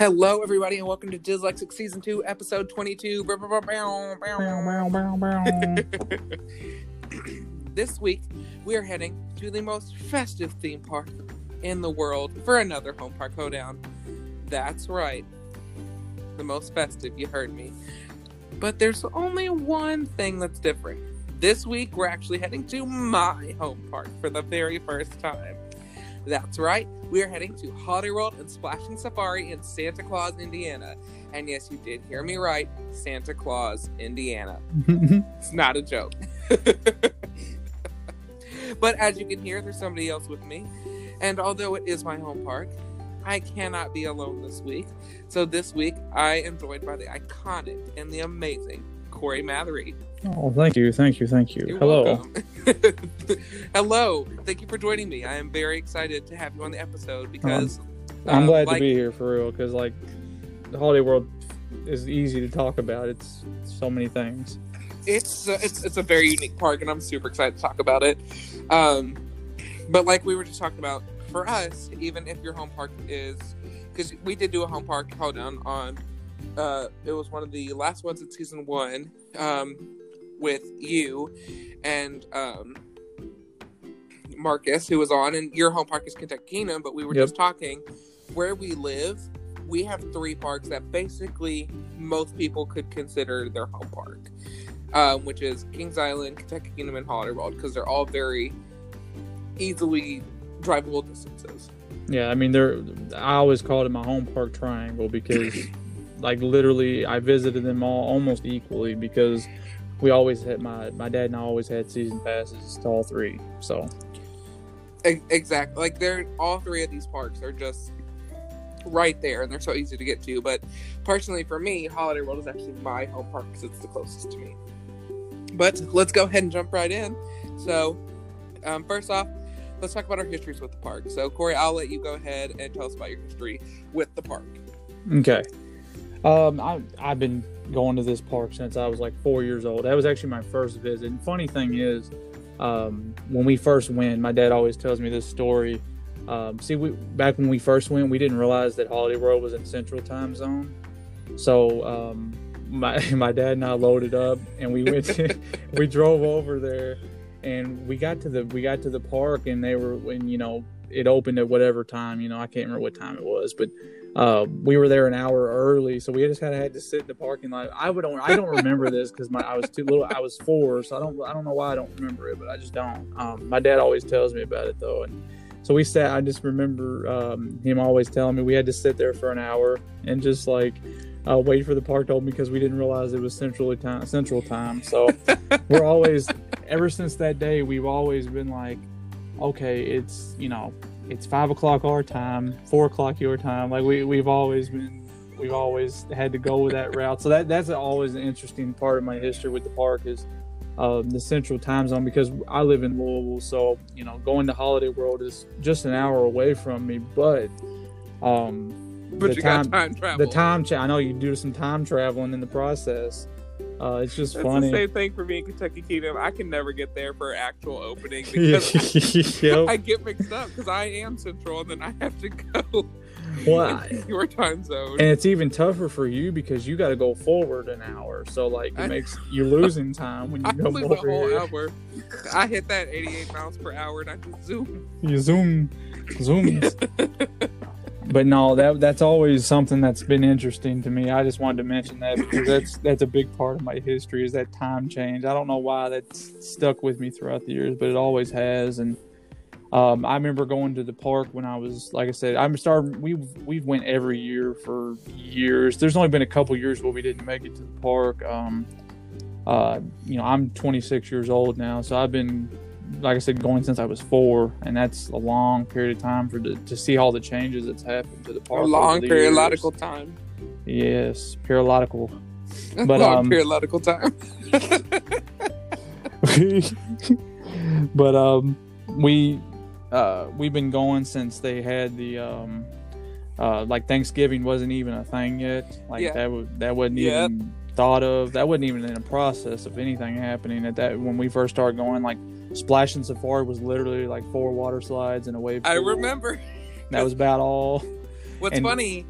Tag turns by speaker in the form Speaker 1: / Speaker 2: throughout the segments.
Speaker 1: Hello, everybody, and welcome to Dyslexic Season 2, Episode 22. Bow, bow, bow, bow. this week, we are heading to the most festive theme park in the world for another home park hoedown. That's right, the most festive, you heard me. But there's only one thing that's different. This week, we're actually heading to my home park for the very first time. That's right, we are heading to Holiday World and Splashing Safari in Santa Claus, Indiana. And yes, you did hear me right Santa Claus, Indiana. It's not a joke. but as you can hear, there's somebody else with me. And although it is my home park, I cannot be alone this week. So this week, I am joined by the iconic and the amazing Corey Mathery.
Speaker 2: Oh, thank you, thank you, thank you.
Speaker 1: You're
Speaker 2: Hello.
Speaker 1: Hello. Thank you for joining me. I am very excited to have you on the episode because
Speaker 2: I'm
Speaker 1: uh,
Speaker 2: glad
Speaker 1: like-
Speaker 2: to be here for real because like the holiday world is easy to talk about. It's so many things.
Speaker 1: it's uh, it's it's a very unique park, and I'm super excited to talk about it. Um, but like we were just talking about, for us, even if your home park is, because we did do a home park hold on on, uh, it was one of the last ones in season one, um, with you and um. Marcus, who was on, and your home park is Kentucky Kingdom, but we were
Speaker 2: Yep.
Speaker 1: just talking where we live. We have three parks that basically most people could consider their home park um, which is Kings Island, Kentucky Kingdom, and Holiday World, because they're all very easily drivable distances.
Speaker 2: Yeah, I mean, they're. I always call it my home park triangle because, like, literally, I visited them all almost equally because we always had my my dad and I always had season passes to all three. So
Speaker 1: exactly. Like they're all three of these parks are just right there, and they're so easy to get to. But personally, for me, Holiday World is actually my home park because it's the closest to me. But let's go ahead and jump right in. So, um, first off, let's talk about our histories with the park. So, Corey, I'll let you go ahead and tell us about your history with the park.
Speaker 2: okay, um, I I've been going to this park since I was like four years old. That was actually my first visit. And funny thing is, um, when we first went, my dad always tells me this story. Um, see, we back when we first went, we didn't realize that Holiday World was in Central Time Zone. So um, my my dad and I loaded up, and we went. we drove over there, and we got to the we got to the park, and they were when you know it opened at whatever time. You know, I can't remember what time it was, but uh, we were there an hour early, so we just kind of had to sit in the parking lot. I would don't I don't remember this because my I was too little. I was four, so I don't I don't know why I don't remember it, but I just don't. Um, my dad always tells me about it though, and so we sat. I just remember um, him always telling me we had to sit there for an hour and just like uh, wait for the park to open because we didn't realize it was central time. Central time. So we're always ever since that day we've always been like, okay, it's you know it's five o'clock our time, four o'clock your time. Like we we've always been we've always had to go with that route. So that that's always an interesting part of my history with the park is um, the central time zone because I live in Louisville. So you know going to Holiday World is just an hour away from me, but um,
Speaker 1: But
Speaker 2: the
Speaker 1: you
Speaker 2: time
Speaker 1: got time travel.
Speaker 2: the time cha- I know you do some time traveling in the process. Uh, it's just
Speaker 1: That's
Speaker 2: funny.
Speaker 1: the same thing for me in Kentucky Kingdom. I can never get there for actual opening because
Speaker 2: Yep.
Speaker 1: I get mixed up because I am central and then I have to go
Speaker 2: Well,
Speaker 1: your time zone.
Speaker 2: and it's even tougher for you because you got to go forward an hour. So like it makes you're losing time when you
Speaker 1: I
Speaker 2: go
Speaker 1: a
Speaker 2: over
Speaker 1: whole
Speaker 2: here.
Speaker 1: hour. I hit that 88 miles per hour and I just zoom.
Speaker 2: You zoom, zoom. But no, that that's always something that's been interesting to me. I just wanted to mention that because that's that's a big part of my history is that time change. I don't know why that's stuck with me throughout the years, but it always has. And um, I remember going to the park when I was, like I said, I'm starting. We we went every year for years. There's only been a couple years where we didn't make it to the park. Um, uh, you know, I'm 26 years old now, so I've been like I said, going since I was four, and that's a long period of time for the, to see all the changes that's happened to the park. A long
Speaker 1: periodical time.
Speaker 2: Yes, periodical. But,
Speaker 1: long
Speaker 2: um,
Speaker 1: periodical time.
Speaker 2: but um, we uh, we've been going since they had the um, uh, like Thanksgiving wasn't even a thing yet. Like
Speaker 1: Yeah.
Speaker 2: that was that wasn't
Speaker 1: Yeah.
Speaker 2: even thought of. That wasn't even in the process of anything happening at that when we first started going. Like Splash and Safari was literally like four water slides and a wave. Pool.
Speaker 1: I remember.
Speaker 2: That was about all.
Speaker 1: What's
Speaker 2: and-
Speaker 1: funny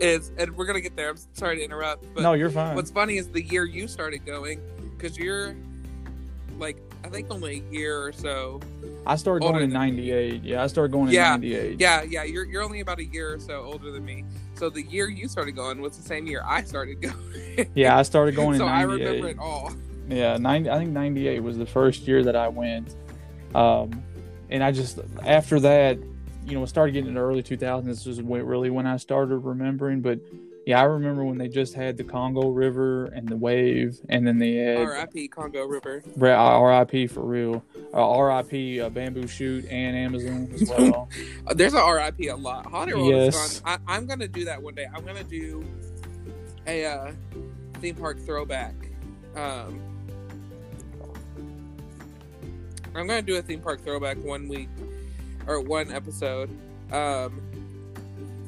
Speaker 1: is, and we're gonna get there. I'm sorry to interrupt, but
Speaker 2: no, you're fine.
Speaker 1: what's funny is the year you started going, because you're like I think only a year or so.
Speaker 2: I started going in '98. Yeah, I started going in
Speaker 1: Yeah,
Speaker 2: '98.
Speaker 1: Yeah, yeah, you're you're only about a year or so older than me. So the year you started going was the same year I started going.
Speaker 2: Yeah, I started going
Speaker 1: so
Speaker 2: in
Speaker 1: I remember it all.
Speaker 2: Yeah, 90, I think 98 was the first year that I went. Um, and I just, after that, you know, it started getting into the early 2000s. This was really when I started remembering. But yeah, I remember when they just had the Congo River and the wave, and then they had
Speaker 1: R.I.P. Congo River.
Speaker 2: RIP for real. Uh, RIP uh, Bamboo Shoot and Amazon as well.
Speaker 1: There's a R.I.P. a lot. Holiday World
Speaker 2: Yes.
Speaker 1: is. I, I'm gonna do that one day. I'm gonna do a uh, theme park throwback. Um, I'm gonna do a theme park throwback one week or one episode um,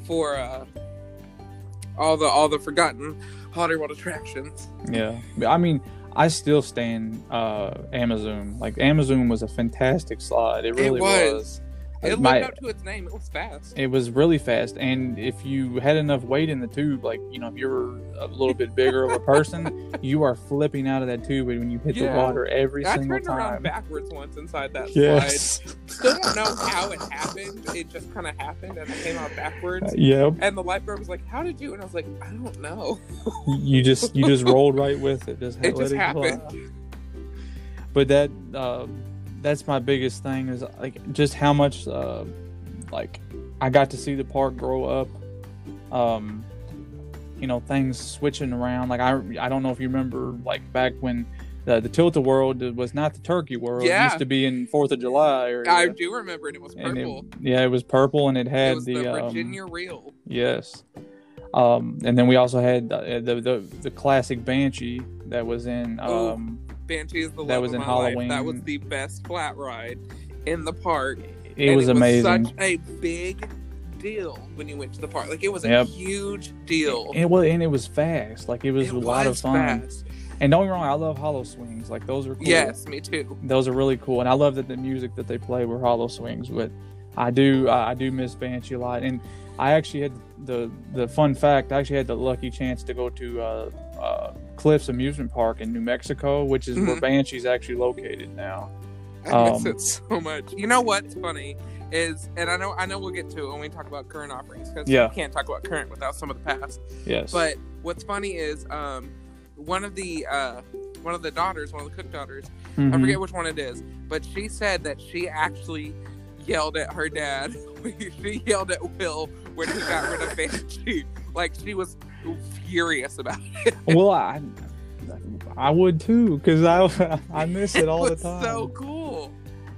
Speaker 1: for uh, all the all the forgotten Holiday World attractions.
Speaker 2: yeah. I mean, I still stand uh, Amazon. Like, Amazon was a fantastic slide. It really
Speaker 1: was. It lived up to its name. It was fast.
Speaker 2: It was really fast, and if you had enough weight in the tube, like you know, if you're a little bit bigger of a person, you are flipping out of that tube when you hit
Speaker 1: Yeah.
Speaker 2: the water every
Speaker 1: I
Speaker 2: single
Speaker 1: turned around
Speaker 2: time.
Speaker 1: backwards once inside that slide.
Speaker 2: Yes.
Speaker 1: Still don't know how it happened. It just kind of happened and it came out backwards.
Speaker 2: yep.
Speaker 1: And the lifeguard was like, "How did you?" And I was like, "I don't know.
Speaker 2: You just you just rolled right with it. Just
Speaker 1: It
Speaker 2: let
Speaker 1: just
Speaker 2: it
Speaker 1: happened."
Speaker 2: fly. But that um, that's my biggest thing is like just how much uh, like I got to see the park grow up. Um, you know, things switching around. Like I I don't know if you remember like back when. The, the Tilt a Whirl was not the Turkey Whirl. It
Speaker 1: Yeah.
Speaker 2: used to be in Fourth of July area.
Speaker 1: I do remember it. It was
Speaker 2: and it-
Speaker 1: purple.
Speaker 2: yeah, it was purple, and it
Speaker 1: It,
Speaker 2: had
Speaker 1: was
Speaker 2: the,
Speaker 1: the,
Speaker 2: um,
Speaker 1: Virginia Reel.
Speaker 2: yes. Um, and then we also had uh, the, the the classic Banshee that was in um,
Speaker 1: Banshee is the
Speaker 2: that
Speaker 1: love
Speaker 2: was
Speaker 1: of
Speaker 2: in
Speaker 1: my life. That was the best flat ride in the park.
Speaker 2: it
Speaker 1: And
Speaker 2: was amazing.
Speaker 1: such a big deal when you went to the park. Like it was a huge deal.
Speaker 2: And it was and it was fast. Like it was
Speaker 1: It
Speaker 2: a lot of
Speaker 1: was
Speaker 2: fun.
Speaker 1: fast.
Speaker 2: And don't get me wrong, I love HalloSwings. Like those are cool.
Speaker 1: Yes, me too.
Speaker 2: those are really cool. And I love that the music that they play were HalloSwings. But I do I I do miss Banshee a lot. And I actually had the the fun fact. I actually had the lucky chance to go to uh, uh, Cliffs Amusement Park in New Mexico, which is where
Speaker 1: Mhm.
Speaker 2: Banshee's actually located now.
Speaker 1: I miss
Speaker 2: Um,
Speaker 1: it so much. You know what's funny is, and I know I know we'll get to it when we talk about current offerings because
Speaker 2: Yeah.
Speaker 1: you can't talk about current without some of the past.
Speaker 2: Yes.
Speaker 1: But what's funny is, um, one of the uh, one of the daughters, one of the Koch daughters, I
Speaker 2: Mhm.
Speaker 1: forget which one it is, but she said that she actually yelled at her dad. she yelled at Will when he got rid of Banshee. Like she was furious about it.
Speaker 2: well, I I would too because I I miss it all
Speaker 1: it
Speaker 2: the time.
Speaker 1: so cool.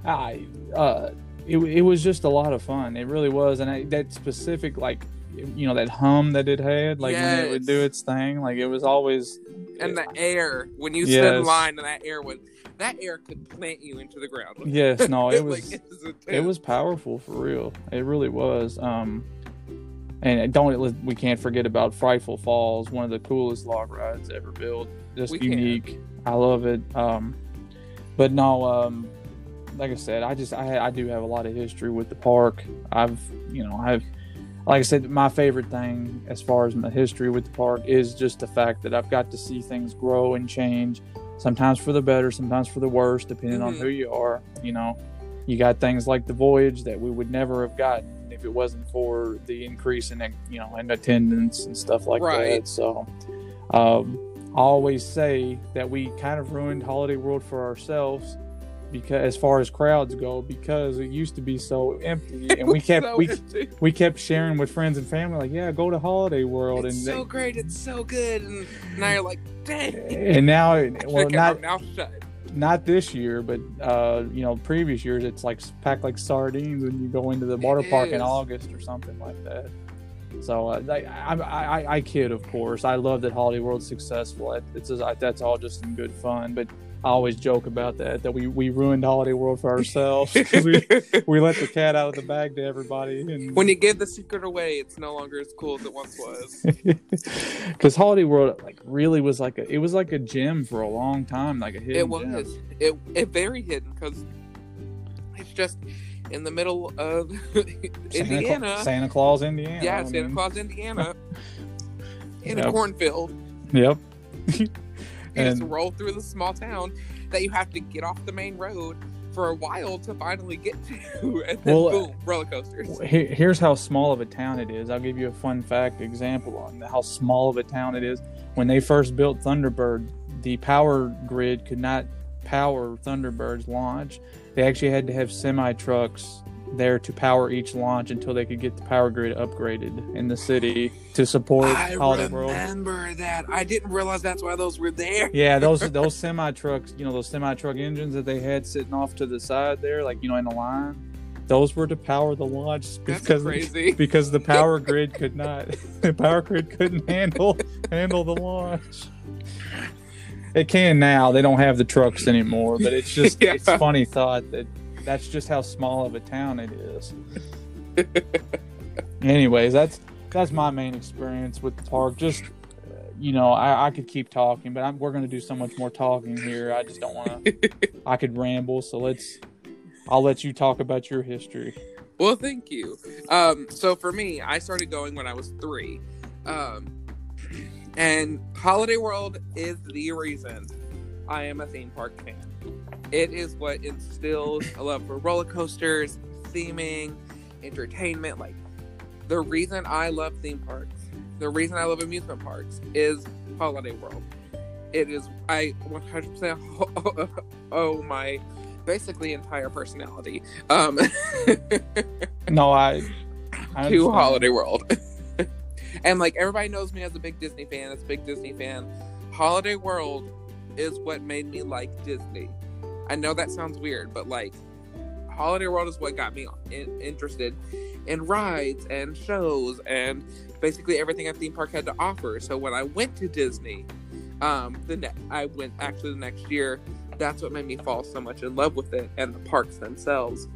Speaker 2: I uh, it it was just a lot of fun. It really was, and I, that specific like you know that hum that it had, like when it would do its thing, like it was always
Speaker 1: And the air when you stood in line and that air would that air could plant you into the ground.
Speaker 2: yes, no, it
Speaker 1: Like,
Speaker 2: was
Speaker 1: it was,
Speaker 2: it was powerful for real. It really was. Um, and don't we can't forget about Frightful Falls, one of the coolest log rides ever built. Just
Speaker 1: We
Speaker 2: unique. I love it. Um, but no, um, like I said, I just I I do have a lot of history with the park. I've you know I've like I said, my favorite thing as far as my history with the park is just the fact that I've got to see things grow and change. Sometimes for the better, sometimes for the worse, depending on
Speaker 1: Mhm.
Speaker 2: who you are. You know, you got things like the voyage that we would never have gotten if it wasn't for the increase in you know in attendance and stuff like
Speaker 1: Right.
Speaker 2: that. So, um, I always say that we kind of ruined Holiday World for ourselves because as far as crowds go because it used to be so empty and we kept
Speaker 1: So
Speaker 2: we
Speaker 1: empty.
Speaker 2: we kept sharing with friends and family like yeah go to holiday world
Speaker 1: it's
Speaker 2: and
Speaker 1: so great, it's so good, and now you're like, dang.
Speaker 2: and now well not
Speaker 1: mouth shut.
Speaker 2: Not this year but uh you know previous years it's like packed like sardines when you go into the water
Speaker 1: It
Speaker 2: park in august or something like that. So uh, I, I, I, I kid of course. I love that holiday world's successful. It- it's just, that's all just in good fun. But i always joke about that that we, we ruined holiday world for ourselves 'cause we, we let the cat out of the bag to everybody and
Speaker 1: when you give the secret away, it's no longer as cool as it once was.
Speaker 2: because Holiday World like really was like a it was like a gym for a long time, like a hidden
Speaker 1: It
Speaker 2: gem.
Speaker 1: was. It it very hidden because it's just in the middle of
Speaker 2: Santa,
Speaker 1: Indiana.
Speaker 2: Cla- Santa Claus, Indiana.
Speaker 1: yeah,
Speaker 2: I
Speaker 1: Santa
Speaker 2: mean,
Speaker 1: Claus, Indiana. in a cornfield.
Speaker 2: Yep.
Speaker 1: You just roll through the small town that you have to get off the main road for a while to finally get to, and then
Speaker 2: Well,
Speaker 1: boom, roller coasters.
Speaker 2: Here's how small of a town it is. I'll give you a fun fact example on how small of a town it is. When they first built Thunderbird, the power grid could not power Thunderbird's launch. They actually had to have semi trucks there to power each launch until they could get the power grid upgraded in the city to support
Speaker 1: I
Speaker 2: Holiday World.
Speaker 1: I remember that. I didn't realize that's why those were there.
Speaker 2: Yeah, those those semi trucks, you know, those semi truck engines that they had sitting off to the side there, like you know, in a line, those were to power the launch because
Speaker 1: crazy.
Speaker 2: because the power grid could not, the power grid couldn't handle handle the launch. It can now. They don't have the trucks anymore, but it's just
Speaker 1: Yeah.
Speaker 2: it's funny thought that that's just how small of a town it is. Anyways, that's that's my main experience with the park. Just uh, you know, I, I could keep talking, but I'm, we're going to do so much more talking here. I just don't want to. I could ramble, so let's. I'll let you talk about your history.
Speaker 1: Well, thank you. Um, so for me, I started going when I was three. Um, and Holiday World is the reason I am a theme park fan. It is what instills a love for roller coasters, theming, entertainment. Like, the reason I love theme parks, the reason I love amusement parks is Holiday World. It is, I 100% owe my basically entire personality um,
Speaker 2: No, I. I
Speaker 1: to. Holiday World. and like everybody knows me as a big Disney fan, as a big Disney fan. Holiday World is what made me like Disney. I know that sounds weird, but like Holiday World is what got me in- interested in rides and shows and basically everything a theme park had to offer. So when I went to Disney, um, the ne- I went actually the next year. That's what made me fall so much in love with it and the parks themselves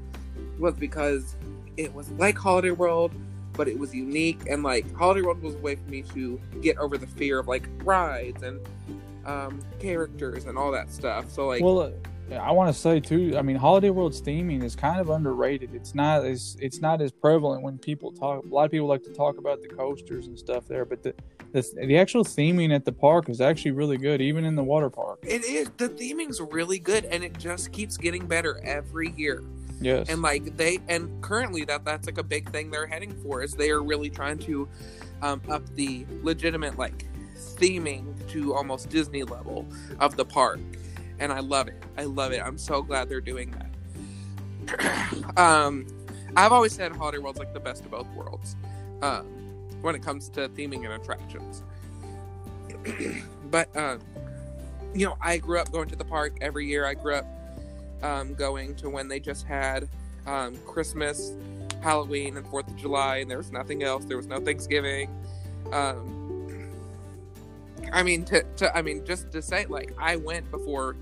Speaker 1: was because it was like Holiday World, but it was unique and like Holiday World was a way for me to get over the fear of like rides and um, characters and all that stuff. So like,
Speaker 2: Well, uh, I want to say too. I mean, Holiday World's theming is kind of underrated. It's not as it's not as prevalent when people talk. A lot of people like to talk about the coasters and stuff there, but the the, the actual theming at the park is actually really good, even in the water park.
Speaker 1: it is the theming's really good and it just keeps getting better every year.
Speaker 2: Yes.
Speaker 1: and like they and currently that that's like a big thing they're heading for is they are really trying to um, up the legitimate like theming to almost disney level of the park. And i love it. I love it. I'm so glad they're doing that. Um i've always said holiday world's like the best of both worlds um when it comes to theming and attractions. But um you know i grew up going to the park every year. I grew up um, going to when they just had um, Christmas, Halloween, and Fourth of July, and there was nothing else. There was no Thanksgiving. Um, I mean, to, to I mean, just to say, like, I went before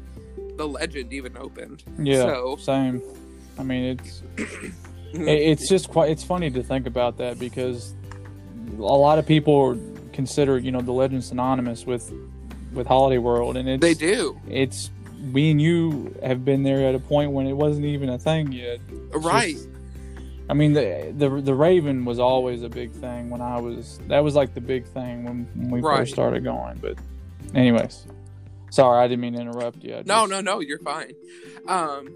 Speaker 1: the Legend even opened.
Speaker 2: yeah.
Speaker 1: so-
Speaker 2: Same. I mean, it's it- it's just quite it's funny to think about that because a lot of people consider you know the legend synonymous with with holiday world and it's
Speaker 1: they do
Speaker 2: it's we and you have been there at a point when it wasn't even a thing yet It's
Speaker 1: right.
Speaker 2: just- i mean the, the the raven was always a big thing when i was that was like the big thing when, when we
Speaker 1: Right.
Speaker 2: first started going but anyways sorry i didn't mean to interrupt you I
Speaker 1: No, no, no, you're fine. Um,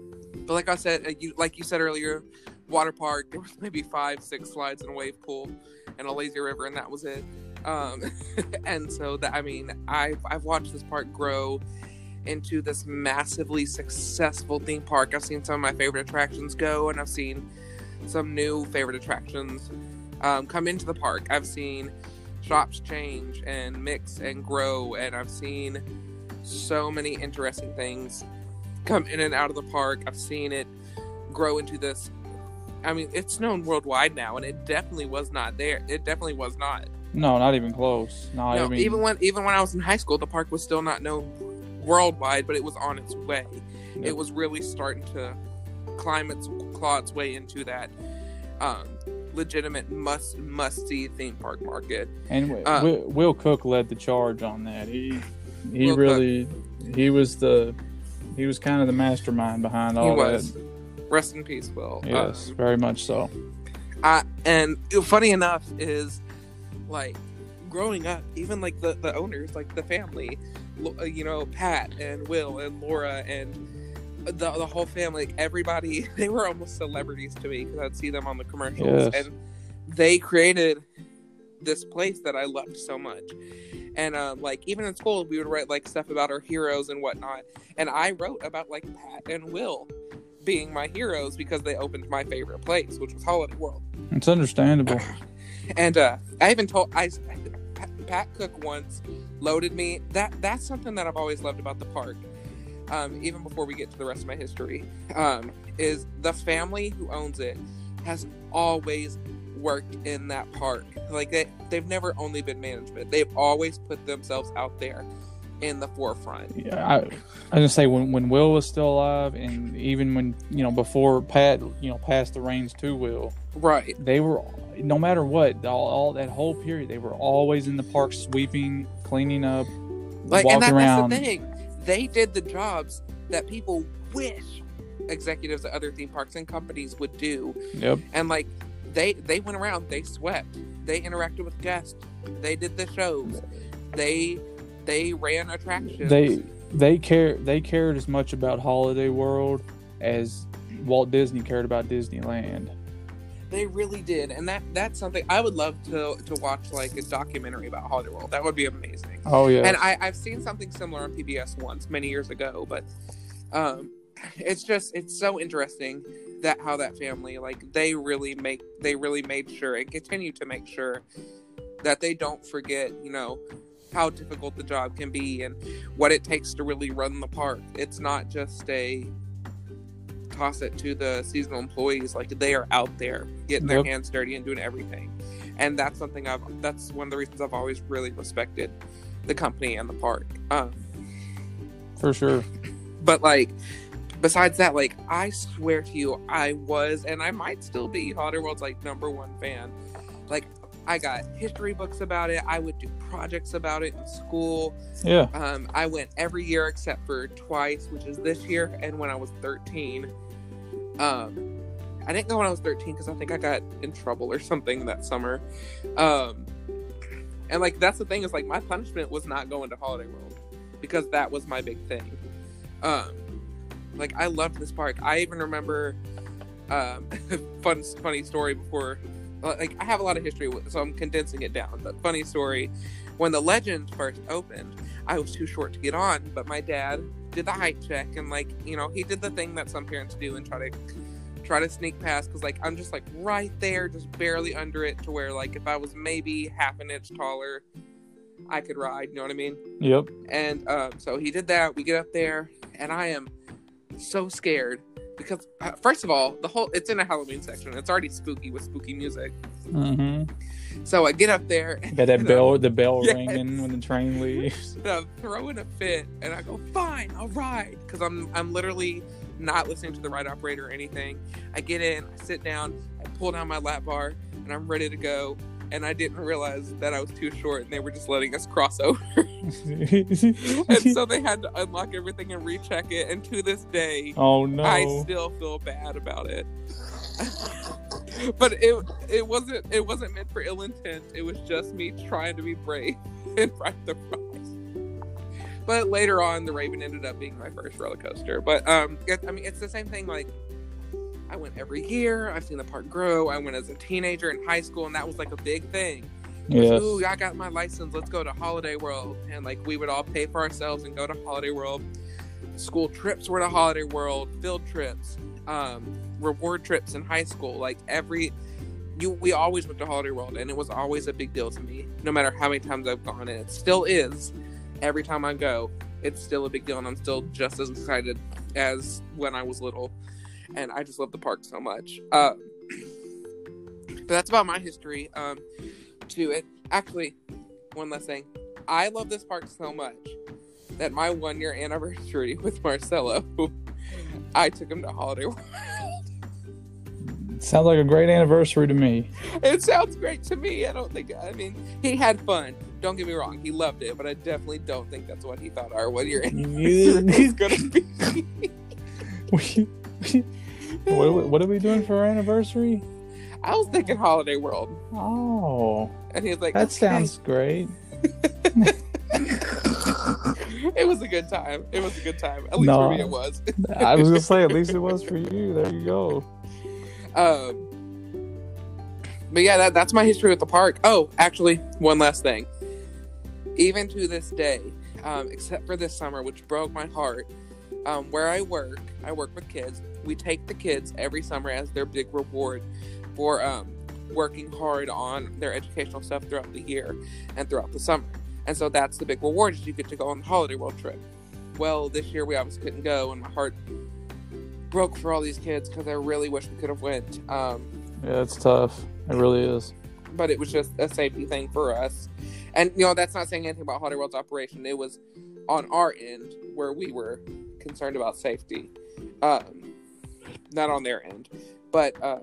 Speaker 1: but like I said, uh, you like you said earlier, water park. There was maybe five, six slides and a wave pool and a lazy river, and that was it. Um, and so that I mean, I've I've watched this park grow into this massively successful theme park. I've seen some of my favorite attractions go, and I've seen some new favorite attractions um, come into the park. I've seen shops change and mix and grow, and I've seen so many interesting things come in and out of the park. I've seen it grow into this. I mean, it's known worldwide now, and it definitely was not there. It definitely was not.
Speaker 2: no not even close no,
Speaker 1: No,
Speaker 2: i mean
Speaker 1: even when even when I was in high school, the park was still not known worldwide, but it was on its way. It was really starting to climb its claw its way into that um, legitimate must must see theme park market.
Speaker 2: And
Speaker 1: Uh,
Speaker 2: Will, Will Koch led the charge on that. He he
Speaker 1: Will Koch.
Speaker 2: really he was the he was kind of the mastermind behind all
Speaker 1: he was.
Speaker 2: that.
Speaker 1: Rest in peace, Will.
Speaker 2: Yes,
Speaker 1: Um,
Speaker 2: very much so.
Speaker 1: I, and funny enough is like growing up, even like the the owners, like the family, you know, Pat and Will and Laura and the the whole family, like everybody, they were almost celebrities to me because I'd see them on the commercials,
Speaker 2: Yes.
Speaker 1: and they created this place that I loved so much. And um, like even in school, we would write like stuff about our heroes and whatnot. And I wrote about like Pat and Will being my heroes because they opened my favorite place, which was Holiday World.
Speaker 2: It's understandable.
Speaker 1: And uh, I even told I Pat, Pat Koch once loaded me. That that's something that I've always loved about the park. Um, even before we get to the rest of my history, um, is the family who owns it has always worked in that park. Like they they've never only been management. They've always put themselves out there in the forefront.
Speaker 2: Yeah, I, I was gonna say when when Will was still alive, and even when you know before Pat, you know, passed the reins to Will,
Speaker 1: Right.
Speaker 2: they were no matter what, all, all that whole period, they were always in the park sweeping, cleaning up,
Speaker 1: Like
Speaker 2: walking
Speaker 1: and that,
Speaker 2: around.
Speaker 1: That's the thing. They did the jobs that people wish executives at other theme parks and companies would do.
Speaker 2: Yep.
Speaker 1: and like they they went around they swept they interacted with guests they did the shows they they ran attractions
Speaker 2: They they care they cared as much about Holiday World as Walt Disney cared about Disneyland.
Speaker 1: They really did and that that's something i would love to to watch like a documentary about holiday world that would be amazing.
Speaker 2: Oh yeah.
Speaker 1: and i i've seen something similar on pbs once many years ago but um it's just it's so interesting that how that family like they really make they really made sure and continue to make sure that they don't forget you know how difficult the job can be and what it takes to really run the park. It's not just a toss it to the seasonal employees like they are out there getting their
Speaker 2: Yep.
Speaker 1: hands dirty and doing everything and that's something i've that's one of the reasons i've always really respected the company and the park um,
Speaker 2: for sure.
Speaker 1: but like besides that like i swear to you i was and i might still be holiday world's like number one fan like i got history books about it i would do projects about it in school
Speaker 2: Yeah.
Speaker 1: um, i went every year except for twice which is this year and when i was 13 um, i didn't go when i was 13 because i think i got in trouble or something that summer. Um, and like that's the thing is like my punishment was not going to holiday world because that was my big thing. Um like i loved this park. I even remember um fun funny story before uh, like i have a lot of history so i'm condensing it down but funny story. When the legend first opened i was too short to get on but my dad did the height check and like you know he did the thing that some parents do and try to try to sneak past because like i'm just like right there just barely under it to where like if i was maybe half an inch taller i could ride you know what i mean
Speaker 2: Yep.
Speaker 1: and um, so he did that. We get up there, and I am so scared because uh, first of all, the whole it's in a Halloween section. It's already spooky with spooky music.
Speaker 2: hmm
Speaker 1: So I get up there,
Speaker 2: Got that
Speaker 1: and
Speaker 2: bell, the bell
Speaker 1: Yes.
Speaker 2: ringing when the train leaves.
Speaker 1: I'm, I'm throwing a fit, and I go, "Fine, I'll ride," because I'm I'm literally not listening to the ride operator or anything. I get in, I sit down, I pull down my lap bar, and I'm ready to go. And I didn't realize that I was too short, and they were just letting us cross over. and so they had to unlock everything and recheck it. And to this day,
Speaker 2: oh no.
Speaker 1: I still feel bad about it. but it it wasn't it wasn't meant for ill intent. It was just me trying to be brave and ride the ride. But later on, the Raven ended up being my first roller coaster. But um, it, I mean, it's the same thing. Like I went every year. I've seen the park grow. I went as a teenager in high school, and that was like a big thing.
Speaker 2: yes.
Speaker 1: Ooh, I got my license. Let's go to Holiday World. And like we would all pay for ourselves and go to Holiday World. School trips were to Holiday World, field trips, um, reward trips in high school. Like every you we always went to Holiday World and it was always a big deal to me, no matter how many times I've gone, and it still is. Every time I go, it's still a big deal, and I'm still just as excited as when I was little. And I just love the park so much. Uh, but that's about my history. Um, to it. Actually, one last thing. I love this park so much that my one year anniversary with Marcelo, I took him to Holiday World.
Speaker 2: Sounds like a great anniversary to me.
Speaker 1: It sounds great to me. I don't think, I mean, he had fun. Don't get me wrong. He loved it, but I definitely don't think that's what he thought our one year anniversary was going to be.
Speaker 2: what, what are we doing for our anniversary?
Speaker 1: I was thinking Holiday World.
Speaker 2: Oh,
Speaker 1: And he was like,
Speaker 2: that
Speaker 1: "Okay."
Speaker 2: sounds great.
Speaker 1: it was a good time. It was a good time. At least
Speaker 2: No.
Speaker 1: for me, it was.
Speaker 2: I was gonna say, at least it was for you. There you go.
Speaker 1: Um, but yeah, that, that's my history with the park. Oh, actually, one last thing. Even to this day, um, except for this summer, which broke my heart, um, where I work, I work with kids. We take the kids every summer as their big reward for um, working hard on their educational stuff throughout the year and throughout the summer. And so that's the big reward is you get to go on the holiday world trip. Well, this year we obviously couldn't go, and my heart broke for all these kids because I really wish we could have went. Um,
Speaker 2: Yeah, it's tough. It really is.
Speaker 1: but it was just a safety thing for us. And you know, that's not saying anything about Holiday World's operation. It was on our end where we were concerned about safety, um, not on their end. But um,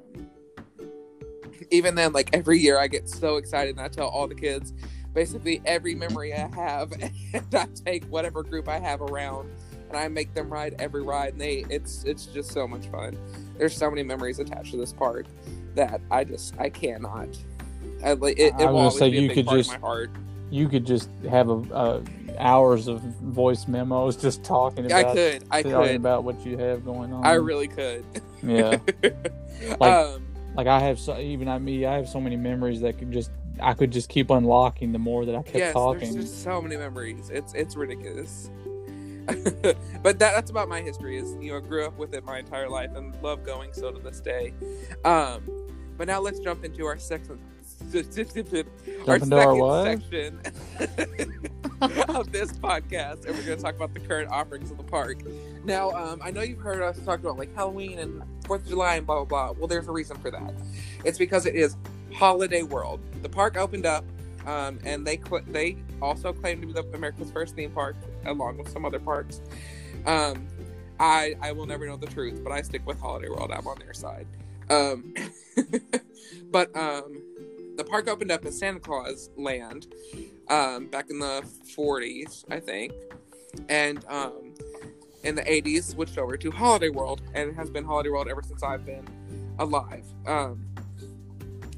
Speaker 1: even then, like every year, I get so excited and I tell all the kids basically every memory I have, and I take whatever group I have around and I make them ride every ride. And they, it's it's just so much fun. There's so many memories attached to this park that I just I cannot. I, it, it
Speaker 2: I
Speaker 1: will
Speaker 2: was
Speaker 1: always
Speaker 2: gonna say,
Speaker 1: a
Speaker 2: you could just you could just have a, uh hours of voice memos just talking about I
Speaker 1: could, I could,
Speaker 2: about what you have going on.
Speaker 1: I really could.
Speaker 2: yeah. Like-
Speaker 1: um,
Speaker 2: Like I have so even I me, I have so many memories that could just I could just keep unlocking the more that I kept
Speaker 1: yes,
Speaker 2: talking.
Speaker 1: there's just so many memories. It's it's ridiculous. but that, that's about my history. Is you know, I grew up with it my entire life and love going so to this day. Um, but now let's jump into our second. Our
Speaker 2: into our
Speaker 1: section of this podcast, and we're going to talk about the current offerings of the park. Now, um, I know you've heard us talk about like Halloween and Fourth of July and blah blah blah. Well, there's a reason for that. It's because it is Holiday World. The park opened up, um, and they cl- they also claim to be the America's first theme park, along with some other parks. Um, I I will never know the truth, but I stick with Holiday World. I'm on their side. Um, but um, the park opened up as Santa Claus Land um, back in the 40s, I think, and um, in the 80s switched over to Holiday World, and it has been Holiday World ever since I've been alive. Um,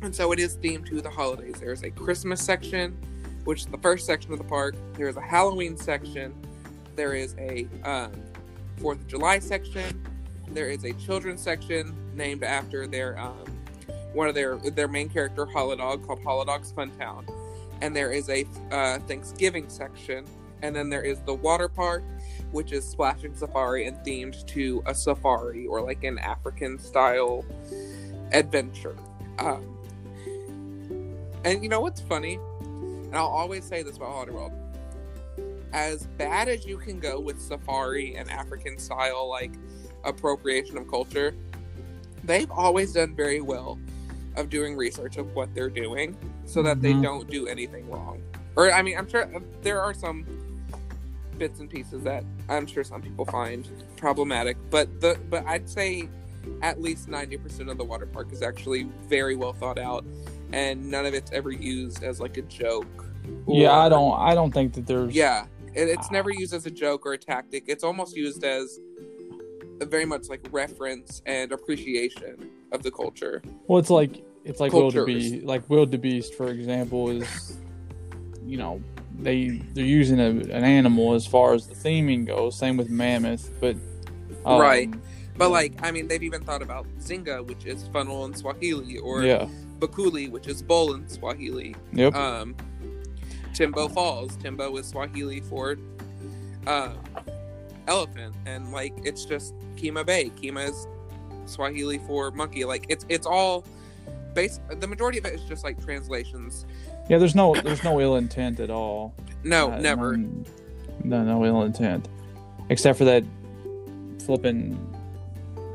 Speaker 1: and so it is themed to the holidays. There's a Christmas section, which is the first section of the park. There's a Halloween section. There is a um, Fourth of July section. There is a children's section named after their um, one of their their main character, Holodog, called Holodog's Fun Town. And there is a uh, Thanksgiving section, and then there is the water park, which is Splashing Safari and themed to a safari or like an African style adventure. Um, and you know what's funny? And I'll always say this about Holiday World. As bad as you can go with safari and African style like appropriation of culture, they've always done very well of doing research of what they're doing so that they
Speaker 2: Mhm.
Speaker 1: don't do anything wrong. Or I mean, I'm sure uh, there are some bits and pieces that I'm sure some people find problematic, but the but I'd say at least 90% of the water park is actually very well thought out and none of it's ever used as like a joke.
Speaker 2: yeah, I don't I don't think that there's
Speaker 1: Yeah, it, it's never used as a joke or a tactic. It's almost used as a very much like reference and appreciation of the culture.
Speaker 2: Well, it's like it's like
Speaker 1: Cultures.
Speaker 2: wildebeest. Like wildebeest, for example, is you know they they're using a, an animal as far as the theming goes. Same with mammoth, but um,
Speaker 1: Right. But like, I mean, they've even thought about Zinga, which is funnel in Swahili, or
Speaker 2: yeah,
Speaker 1: Bakuli, which is bowl in Swahili.
Speaker 2: yep,
Speaker 1: Um, Timbo Falls. Timbo is Swahili for uh, elephant, and like it's just Kima Bay. Kima is Swahili for monkey. Like it's it's all base. The majority of it is just like translations.
Speaker 2: yeah. There's no there's no ill intent at all.
Speaker 1: No,
Speaker 2: Uh,
Speaker 1: never.
Speaker 2: none- No, no ill intent, except for that flipping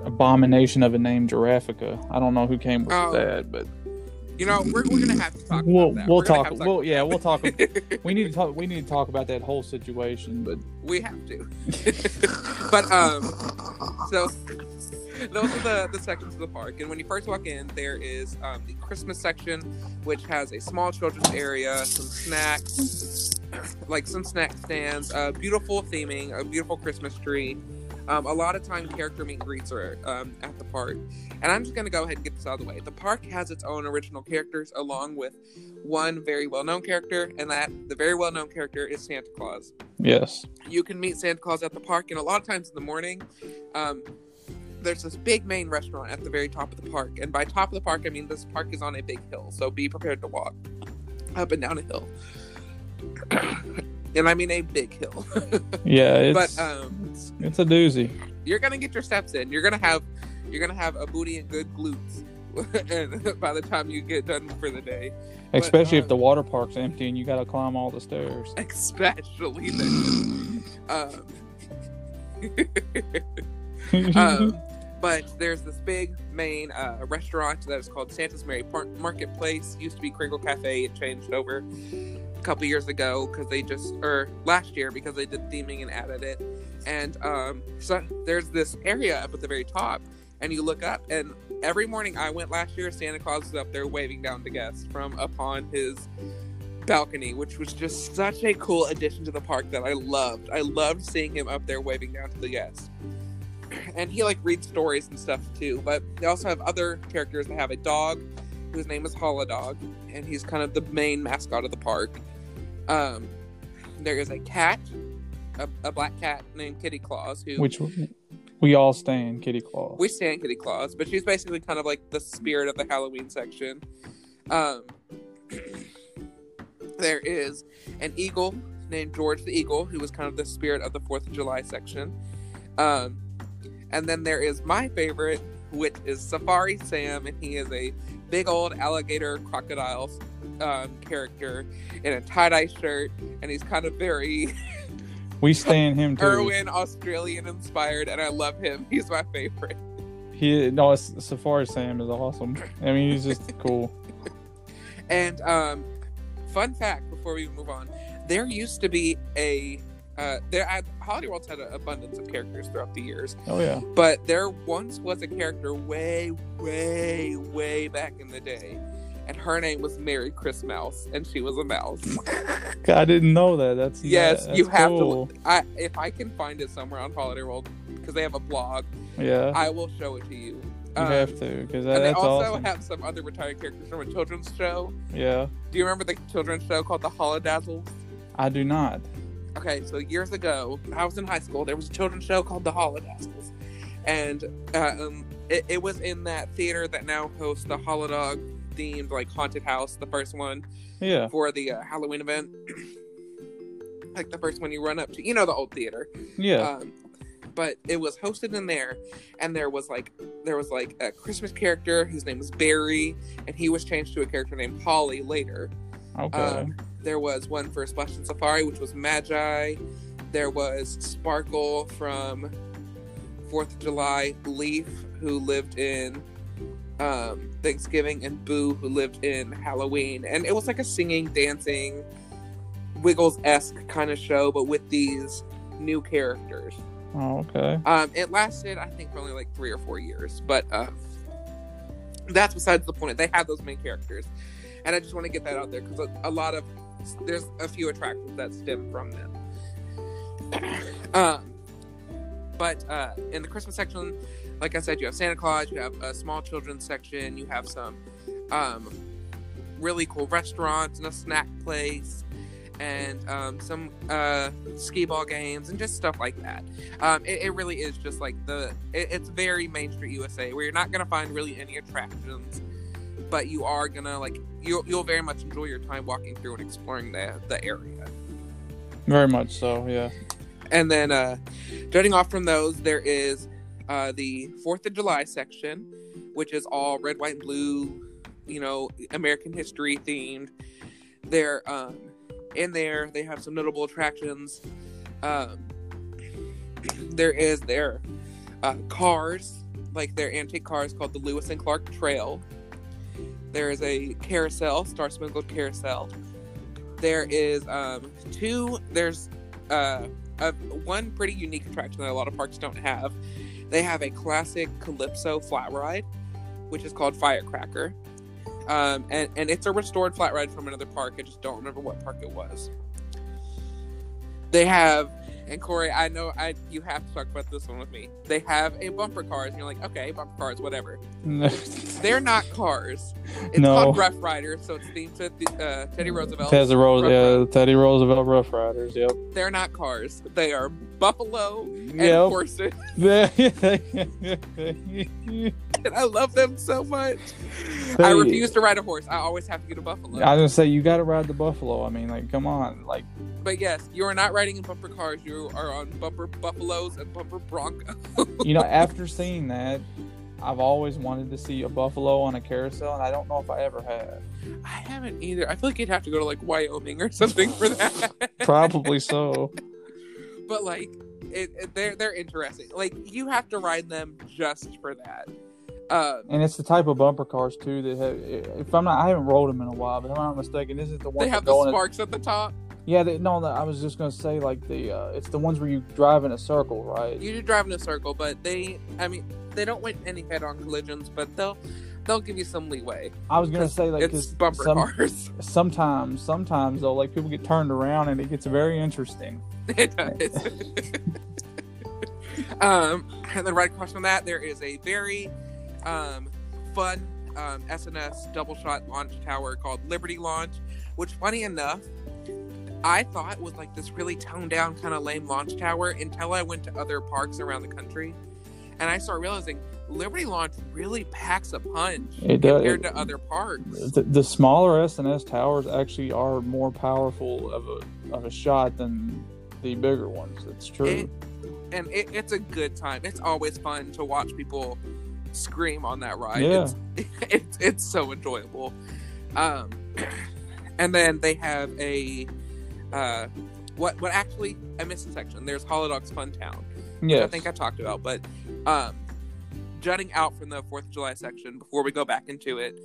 Speaker 2: abomination of a name, Giraffica. I don't know who came with
Speaker 1: Oh.
Speaker 2: that, but
Speaker 1: You know, we're, we're gonna have to talk.
Speaker 2: we'll
Speaker 1: about that.
Speaker 2: we'll talk. We'll yeah, we'll talk. we need to talk. We need to talk about that whole situation, but
Speaker 1: we have to. but um, so those are the the sections of the park. And when you first walk in, there is um, the Christmas section, which has a small children's area, some snacks, like some snack stands, a beautiful theming, a beautiful Christmas tree. Um, a lot of time, character meet and greets are um, at the park, and I'm just gonna go ahead and get this out of the way. The park has its own original characters, along with one very well-known character, and that the very well-known character is Santa Claus.
Speaker 2: Yes.
Speaker 1: You can meet Santa Claus at the park, and a lot of times in the morning, um, there's this big main restaurant at the very top of the park. And by top of the park, I mean this park is on a big hill, so be prepared to walk up and down a hill. And I mean a big hill.
Speaker 2: Yeah, it's
Speaker 1: but um,
Speaker 2: it's, it's a doozy.
Speaker 1: you're gonna get your steps in. You're gonna have you're gonna have a booty and good glutes. and by the time you get done for the day,
Speaker 2: Especially if
Speaker 1: um,
Speaker 2: the water park's empty and you got to climb all the stairs.
Speaker 1: especially then. um, um, but there's this big main uh, restaurant that is called Santa's Merry Par- Marketplace. Used to be Kringle Cafe. It changed over a couple years ago because they just, or last year because they did theming and added it. And um, so there's this area up at the very top, and you look up, and every morning I went last year, Santa Claus was up there waving down to guests from upon his balcony, which was just such a cool addition to the park that I loved. I loved seeing him up there waving down to the guests. And he like reads stories and stuff too. But they also have other characters. They have a dog whose name is Holodog, and he's kind of the main mascot of the park. Um, there is a cat, a, a black cat named Kitty Claus, who
Speaker 2: Which we all stand Kitty Claus.
Speaker 1: we stand Kitty Claus, but she's basically kind of like the spirit of the Halloween section. Um, there is an eagle named George the Eagle, who was kind of the spirit of the Fourth of July section. Um, and then there is my favorite, which is Safari Sam, and he is a big old alligator crocodile um, character in a tie dye shirt, and he's kind of very
Speaker 2: we stand him too.
Speaker 1: Irwin Australian inspired, and I love him. He's my favorite.
Speaker 2: He no, Safari Sam is awesome. I mean, he's just cool.
Speaker 1: And um, fun fact before we move on, there used to be a uh, there at Holiday World's had an abundance of characters throughout the years,
Speaker 2: Oh yeah.
Speaker 1: but there once was a character way, way, way back in the day, and her name was Mary Chris Mouse, and she was a mouse.
Speaker 2: I didn't know that. That's
Speaker 1: yes,
Speaker 2: that's
Speaker 1: you have
Speaker 2: cool.
Speaker 1: to. I if I can find it somewhere on Holiday World because they have a blog,
Speaker 2: Yeah,
Speaker 1: I will show it to you.
Speaker 2: you
Speaker 1: Um,
Speaker 2: have to because that,
Speaker 1: they also
Speaker 2: awesome.
Speaker 1: have some other retired characters from a children's show.
Speaker 2: yeah,
Speaker 1: Do you remember the children's show called The Holodazzles?
Speaker 2: I do not.
Speaker 1: Okay, so years ago, I was in high school. There was a children's show called The Holodazzles, and uh, um, it, it was in that theater that now hosts the Holodog themed like haunted house, the first one
Speaker 2: Yeah,
Speaker 1: for the uh, Halloween event. like the first one you run up to, you know, the old theater.
Speaker 2: yeah.
Speaker 1: Um, but it was hosted in there, and there was like there was like a Christmas character whose name was Barry, and he was changed to a character named Holly later.
Speaker 2: okay.
Speaker 1: Um, there was one for Splash and Safari, which was Magi. There was Sparkle from Fourth of July, Leaf, who lived in um, Thanksgiving, and Boo, who lived in Halloween. And it was like a singing, dancing, Wiggles esque kind of show, but with these new characters.
Speaker 2: oh, okay.
Speaker 1: Um, it lasted, I think, for only like three or four years, but uh, that's besides the point. They had those main characters, and I just want to get that out there because a, a lot of there's a few attractions that stem from them. um, but uh, in the Christmas section, like I said, you have Santa Claus, you have a small children's section, you have some um, really cool restaurants and a snack place and um, some uh, skee ball games and just stuff like that. Um, it, it really is just like the it, it's very Main Street USA where you're not gonna find really any attractions, but you are gonna like you'll you'll very much enjoy your time walking through and exploring the the area.
Speaker 2: Very much so. Yeah.
Speaker 1: And then uh, jutting off from those, there is uh, the Fourth of July section, which is all red, white, and blue, you know, American history themed. They're um, in there. They have some notable attractions. Um, there is their uh, cars, like their antique cars called the Lewis and Clark Trail. There is a carousel, Star Spangled Carousel. There is um, two. There's uh, a, one pretty unique attraction that a lot of parks don't have. They have a classic Calypso flat ride, which is called Firecracker. Um, and, and it's a restored flat ride from another park. I just don't remember what park it was. They have And Corey, I know I you have to talk about this one with me. They have a bumper cars, and you're like, okay, bumper cars, whatever. They're not cars. It's
Speaker 2: No.
Speaker 1: called Rough Riders, so it's themed to uh, Teddy Roosevelt.
Speaker 2: Teddy Rose, yeah. Teddy Roosevelt Rough Riders. Yep.
Speaker 1: They're not cars. They are buffalo and horses. And I love them so much. I refuse to ride a horse. I always have to get a buffalo.
Speaker 2: I was gonna say you got to ride the buffalo. I mean, like, come on, like,
Speaker 1: But yes, you are not riding in bumper cars. You are on bumper buffaloes and bumper broncos.
Speaker 2: you know, after seeing that, I've always wanted to see a buffalo on a carousel, and I don't know if I ever have.
Speaker 1: I haven't either. I feel like you'd have to go to like Wyoming or something for that.
Speaker 2: Probably so.
Speaker 1: but like, it, it- they're they're interesting. Like you have to ride them just for that. Uh,
Speaker 2: And it's the type of bumper cars too that have. If I'm not, I haven't rode them in a while, but if I'm not mistaken, this is the one
Speaker 1: they have the
Speaker 2: go in a-
Speaker 1: sparks at the top.
Speaker 2: Yeah, they, no, I was just gonna say like the uh, it's the ones where you drive in a circle, right?
Speaker 1: You do drive in a circle, but they, I mean, they don't win any head-on collisions, but they'll they'll give you some leeway.
Speaker 2: I was gonna say like
Speaker 1: it's bumper
Speaker 2: some,
Speaker 1: cars.
Speaker 2: sometimes, sometimes though, like people get turned around and it gets very interesting.
Speaker 1: it does. um, and then right across from that, there is a very um, fun um, S&S double shot launch tower called Liberty Launch, which, funny enough, I thought was like this really toned down kind of lame launch tower until I went to other parks around the country, and I started realizing Liberty Launch really packs a punch
Speaker 2: It does.
Speaker 1: compared to other parks.
Speaker 2: The, the smaller S&S towers actually are more powerful of a of a shot than the bigger ones. That's true.
Speaker 1: It- and it, it's a good time. It's always fun to watch people scream on that ride.
Speaker 2: Yeah.
Speaker 1: It's, it's it's so enjoyable. Um, and then they have a uh, what what actually I missed a section. There's Holidog's Fun Town,
Speaker 2: yes.
Speaker 1: I think I talked about, but um, jutting out from the Fourth of July section before we go back into it,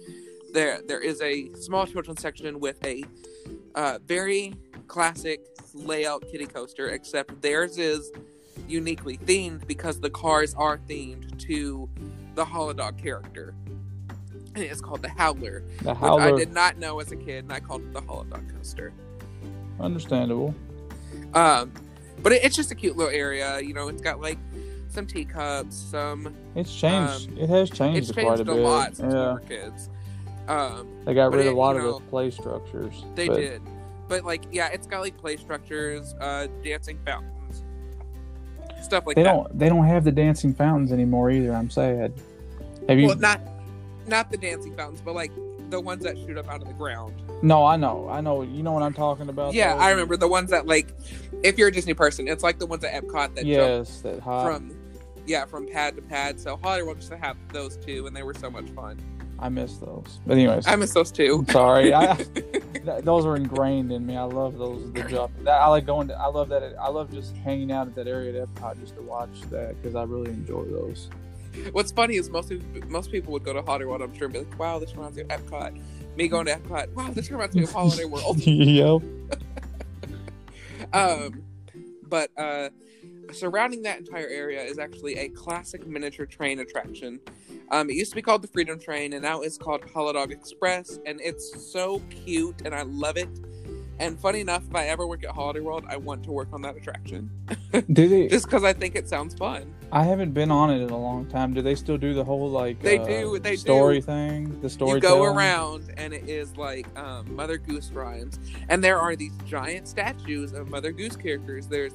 Speaker 1: there there is a small children's section with a uh, very classic layout kitty coaster, except theirs is uniquely themed because the cars are themed to the Holidog character. And it's called the Howler,
Speaker 2: the
Speaker 1: which I did not know as a kid, and I called it the Holidog coaster.
Speaker 2: understandable.
Speaker 1: Um, but it, it's just a cute little area. You know, it's got like some teacups, some.
Speaker 2: It's changed.
Speaker 1: Um,
Speaker 2: it has changed,
Speaker 1: It's
Speaker 2: quite
Speaker 1: changed
Speaker 2: a
Speaker 1: a
Speaker 2: bit.
Speaker 1: lot since we
Speaker 2: yeah,
Speaker 1: were kids. Um,
Speaker 2: they got rid
Speaker 1: it-
Speaker 2: of a lot
Speaker 1: you
Speaker 2: of
Speaker 1: know,
Speaker 2: the play structures.
Speaker 1: they
Speaker 2: but
Speaker 1: did, but like, yeah, it's got like play structures, uh, dancing fountains, stuff like
Speaker 2: They
Speaker 1: that.
Speaker 2: don't. They don't have the dancing fountains anymore either. I'm sad. Have you?
Speaker 1: Well, not not the dancing fountains, but like the ones that shoot up out of the ground.
Speaker 2: no, I know. I know. You know what I'm talking about.
Speaker 1: yeah,
Speaker 2: though?
Speaker 1: I remember the ones that like, if you're a Disney person, it's like the ones at Epcot that
Speaker 2: Yes, that hot.
Speaker 1: from, yeah, from pad to pad. So Holiday World used to have those two, and they were so much fun.
Speaker 2: I miss those. But anyways,
Speaker 1: I miss those too.
Speaker 2: I'm sorry. I, th- those are ingrained in me. I love those. The jump. That, I like going. To, I love that. I love just hanging out at that area at Epcot just to watch that because I really enjoy those.
Speaker 1: What's funny is most people, most people would go to Holiday World, I'm sure, and be like, "Wow, this reminds me of Epcot." Me going to Epcot, wow, this reminds me of Holiday World.
Speaker 2: yep.
Speaker 1: Um, but uh, surrounding that entire area is actually a classic miniature train attraction. Um, it used to be called the Freedom Train, and now it's called Holidog Express, and it's so cute, and I love it. And funny enough, if I ever work at Holiday World, I want to work on that attraction
Speaker 2: Do they?
Speaker 1: just because I think it sounds fun.
Speaker 2: I haven't been on it in a long time. Do they still do the whole like
Speaker 1: They
Speaker 2: uh,
Speaker 1: do, they
Speaker 2: story
Speaker 1: do.
Speaker 2: thing? The story.
Speaker 1: you go around and it is like um, Mother Goose rhymes, and there are these giant statues of Mother Goose characters. There's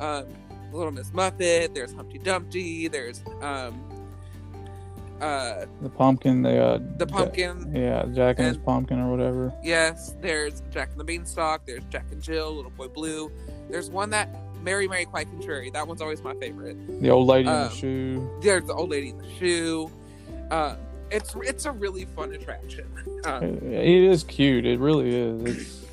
Speaker 1: um, Little Miss Muffet. There's Humpty Dumpty. There's um, uh,
Speaker 2: The pumpkin. The uh,
Speaker 1: the pumpkin.
Speaker 2: Yeah, Jack and his pumpkin or whatever.
Speaker 1: Yes, there's Jack and the Beanstalk. There's Jack and Jill. Little Boy Blue. There's one that Mary Mary Quite Contrary. That one's always my favorite.
Speaker 2: The old lady in
Speaker 1: Um,
Speaker 2: the shoe.
Speaker 1: There's the old lady in the shoe. Uh, it's it's a really fun attraction. Um,
Speaker 2: It, it is cute. It really is. It's.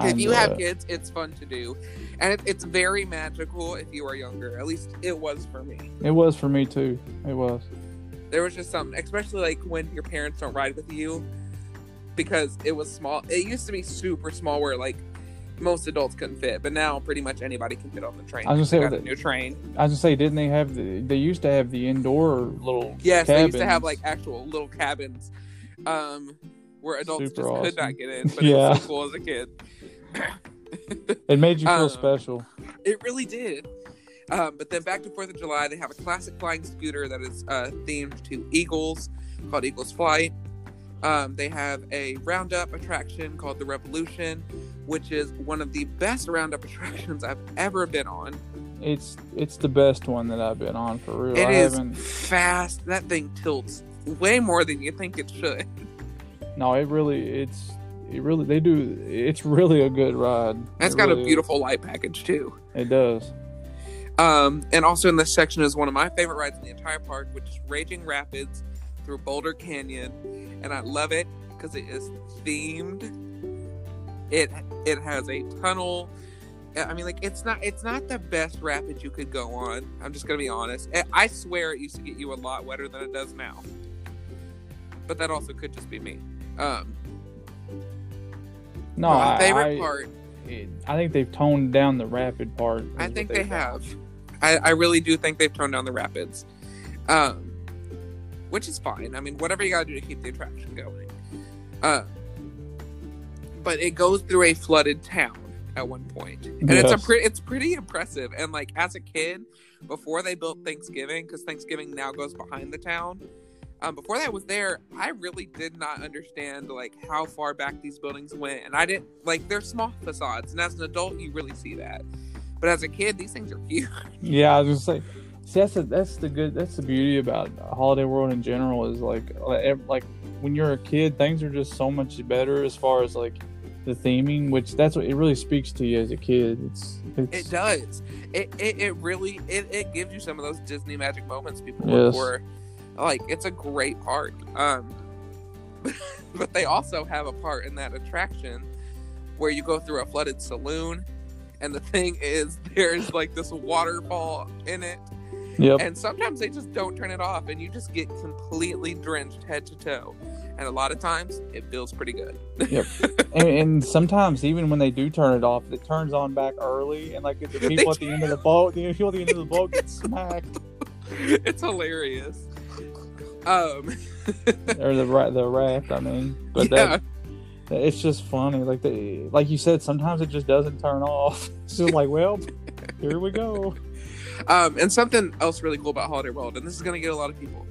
Speaker 1: If you have
Speaker 2: it.
Speaker 1: kids, it's fun to do, and it, it's very magical if you are younger. At least it was for me.
Speaker 2: It was for me too. It was.
Speaker 1: There was just something, especially like when your parents don't ride with you, because it was small. It used to be super small, where like most adults couldn't fit, but now pretty much anybody can fit on the train.
Speaker 2: I was gonna say,
Speaker 1: a new train.
Speaker 2: I was gonna say, didn't they have the? They used to have the indoor little.
Speaker 1: Yes, they used to have like actual little cabins, um, where adults
Speaker 2: Super
Speaker 1: just could not get in, but it
Speaker 2: Yeah.
Speaker 1: was so cool as a kid.
Speaker 2: It made you feel
Speaker 1: um,
Speaker 2: special.
Speaker 1: It really did. Um, but then back to Fourth of July, they have a classic flying scooter that is uh, themed to eagles, called Eagles Flight. Um, they have a roundup attraction called the Revolution, which is one of the best roundup attractions I've ever been on.
Speaker 2: It's it's the best one that I've been on for real.
Speaker 1: It
Speaker 2: I
Speaker 1: is
Speaker 2: haven't.
Speaker 1: fast. That thing tilts way more than you think it should.
Speaker 2: No, it really. It's it really. They do. It's really a good ride.
Speaker 1: It's
Speaker 2: It
Speaker 1: got
Speaker 2: really
Speaker 1: a
Speaker 2: is.
Speaker 1: beautiful light package too.
Speaker 2: It does.
Speaker 1: Um, and also in this section is one of my favorite rides in the entire park, which is Raging Rapids through Boulder Canyon, and I love it because it is themed. It it has a tunnel. I mean, like it's not it's not the best rapid you could go on. I'm just gonna be honest. I- I swear it used to get you a lot wetter than it does now. But that also could just be me. Um,
Speaker 2: No,
Speaker 1: my
Speaker 2: I,
Speaker 1: favorite
Speaker 2: I,
Speaker 1: part
Speaker 2: it- I think they've toned down the rapid part.
Speaker 1: I think they
Speaker 2: they've
Speaker 1: I, I really do think they've toned down the rapids, um, which is fine. I mean, whatever you gotta do to keep the attraction going. Uh, but it goes through a flooded town at one point, and it's a
Speaker 2: Yes.
Speaker 1: pretty it's pretty impressive. And like as a kid, before they built Thanksgiving, because Thanksgiving now goes behind the town. Um, before that was there, I really did not understand like how far back these buildings went, and I didn't like they're small facades, and as an adult, you really see that. But as a kid, these things are huge.
Speaker 2: Yeah, I was gonna say. See, that's the that's the good. That's the beauty about Holiday World in general is like like like when you're a kid, things are just so much better as far as like the theming, which that's what it really speaks to you as a kid. It's it's
Speaker 1: It does. It, it, it really it, it gives you some of those Disney magic moments people look
Speaker 2: Yes.
Speaker 1: for. Like it's a great park. Um, but they also have a part in that attraction where you go through a flooded saloon, and the thing is there's like this waterfall in it,
Speaker 2: Yep.
Speaker 1: and sometimes they just don't turn it off, and you just get completely drenched head to toe. And a lot of times it feels pretty good.
Speaker 2: and, and sometimes even when they do turn it off, it turns on back early, and like the people at the end of the boat, the people at the end of the boat get smacked,
Speaker 1: it's hilarious. Um,
Speaker 2: or the ra- the raft. I mean, but
Speaker 1: yeah.
Speaker 2: that it's just funny. Like they, like you said, sometimes it just doesn't turn off. So like, well, here we go.
Speaker 1: Um, and something else really cool about Holiday World, and this is going to get a lot of people.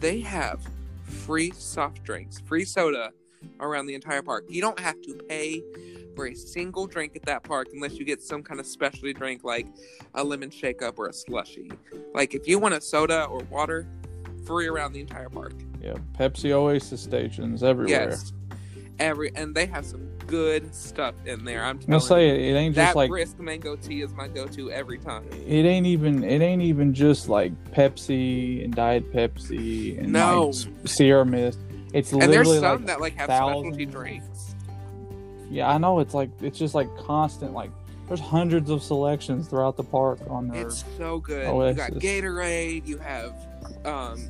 Speaker 1: They have free soft drinks, free soda around the entire park. You don't have to pay for a single drink at that park unless you get some kind of specialty drink like a lemon shake up or a slushy. Like if you want a soda or water, free around the entire park.
Speaker 2: Yeah, Pepsi Oasis stations everywhere.
Speaker 1: Yes. Every and they have some good stuff in there. I'm
Speaker 2: gonna say
Speaker 1: you.
Speaker 2: it, ain't just like
Speaker 1: brisk mango tea is my go-to every time.
Speaker 2: it ain't even it ain't even just like Pepsi and Diet Pepsi and
Speaker 1: No.
Speaker 2: like Sierra Mist. It's
Speaker 1: And there's some
Speaker 2: like
Speaker 1: that like have specialty drinks.
Speaker 2: Yeah, I know it's like it's just like constant like there's hundreds of selections throughout the park on there.
Speaker 1: It's so good.
Speaker 2: Oh,
Speaker 1: you got Gatorade. You have um,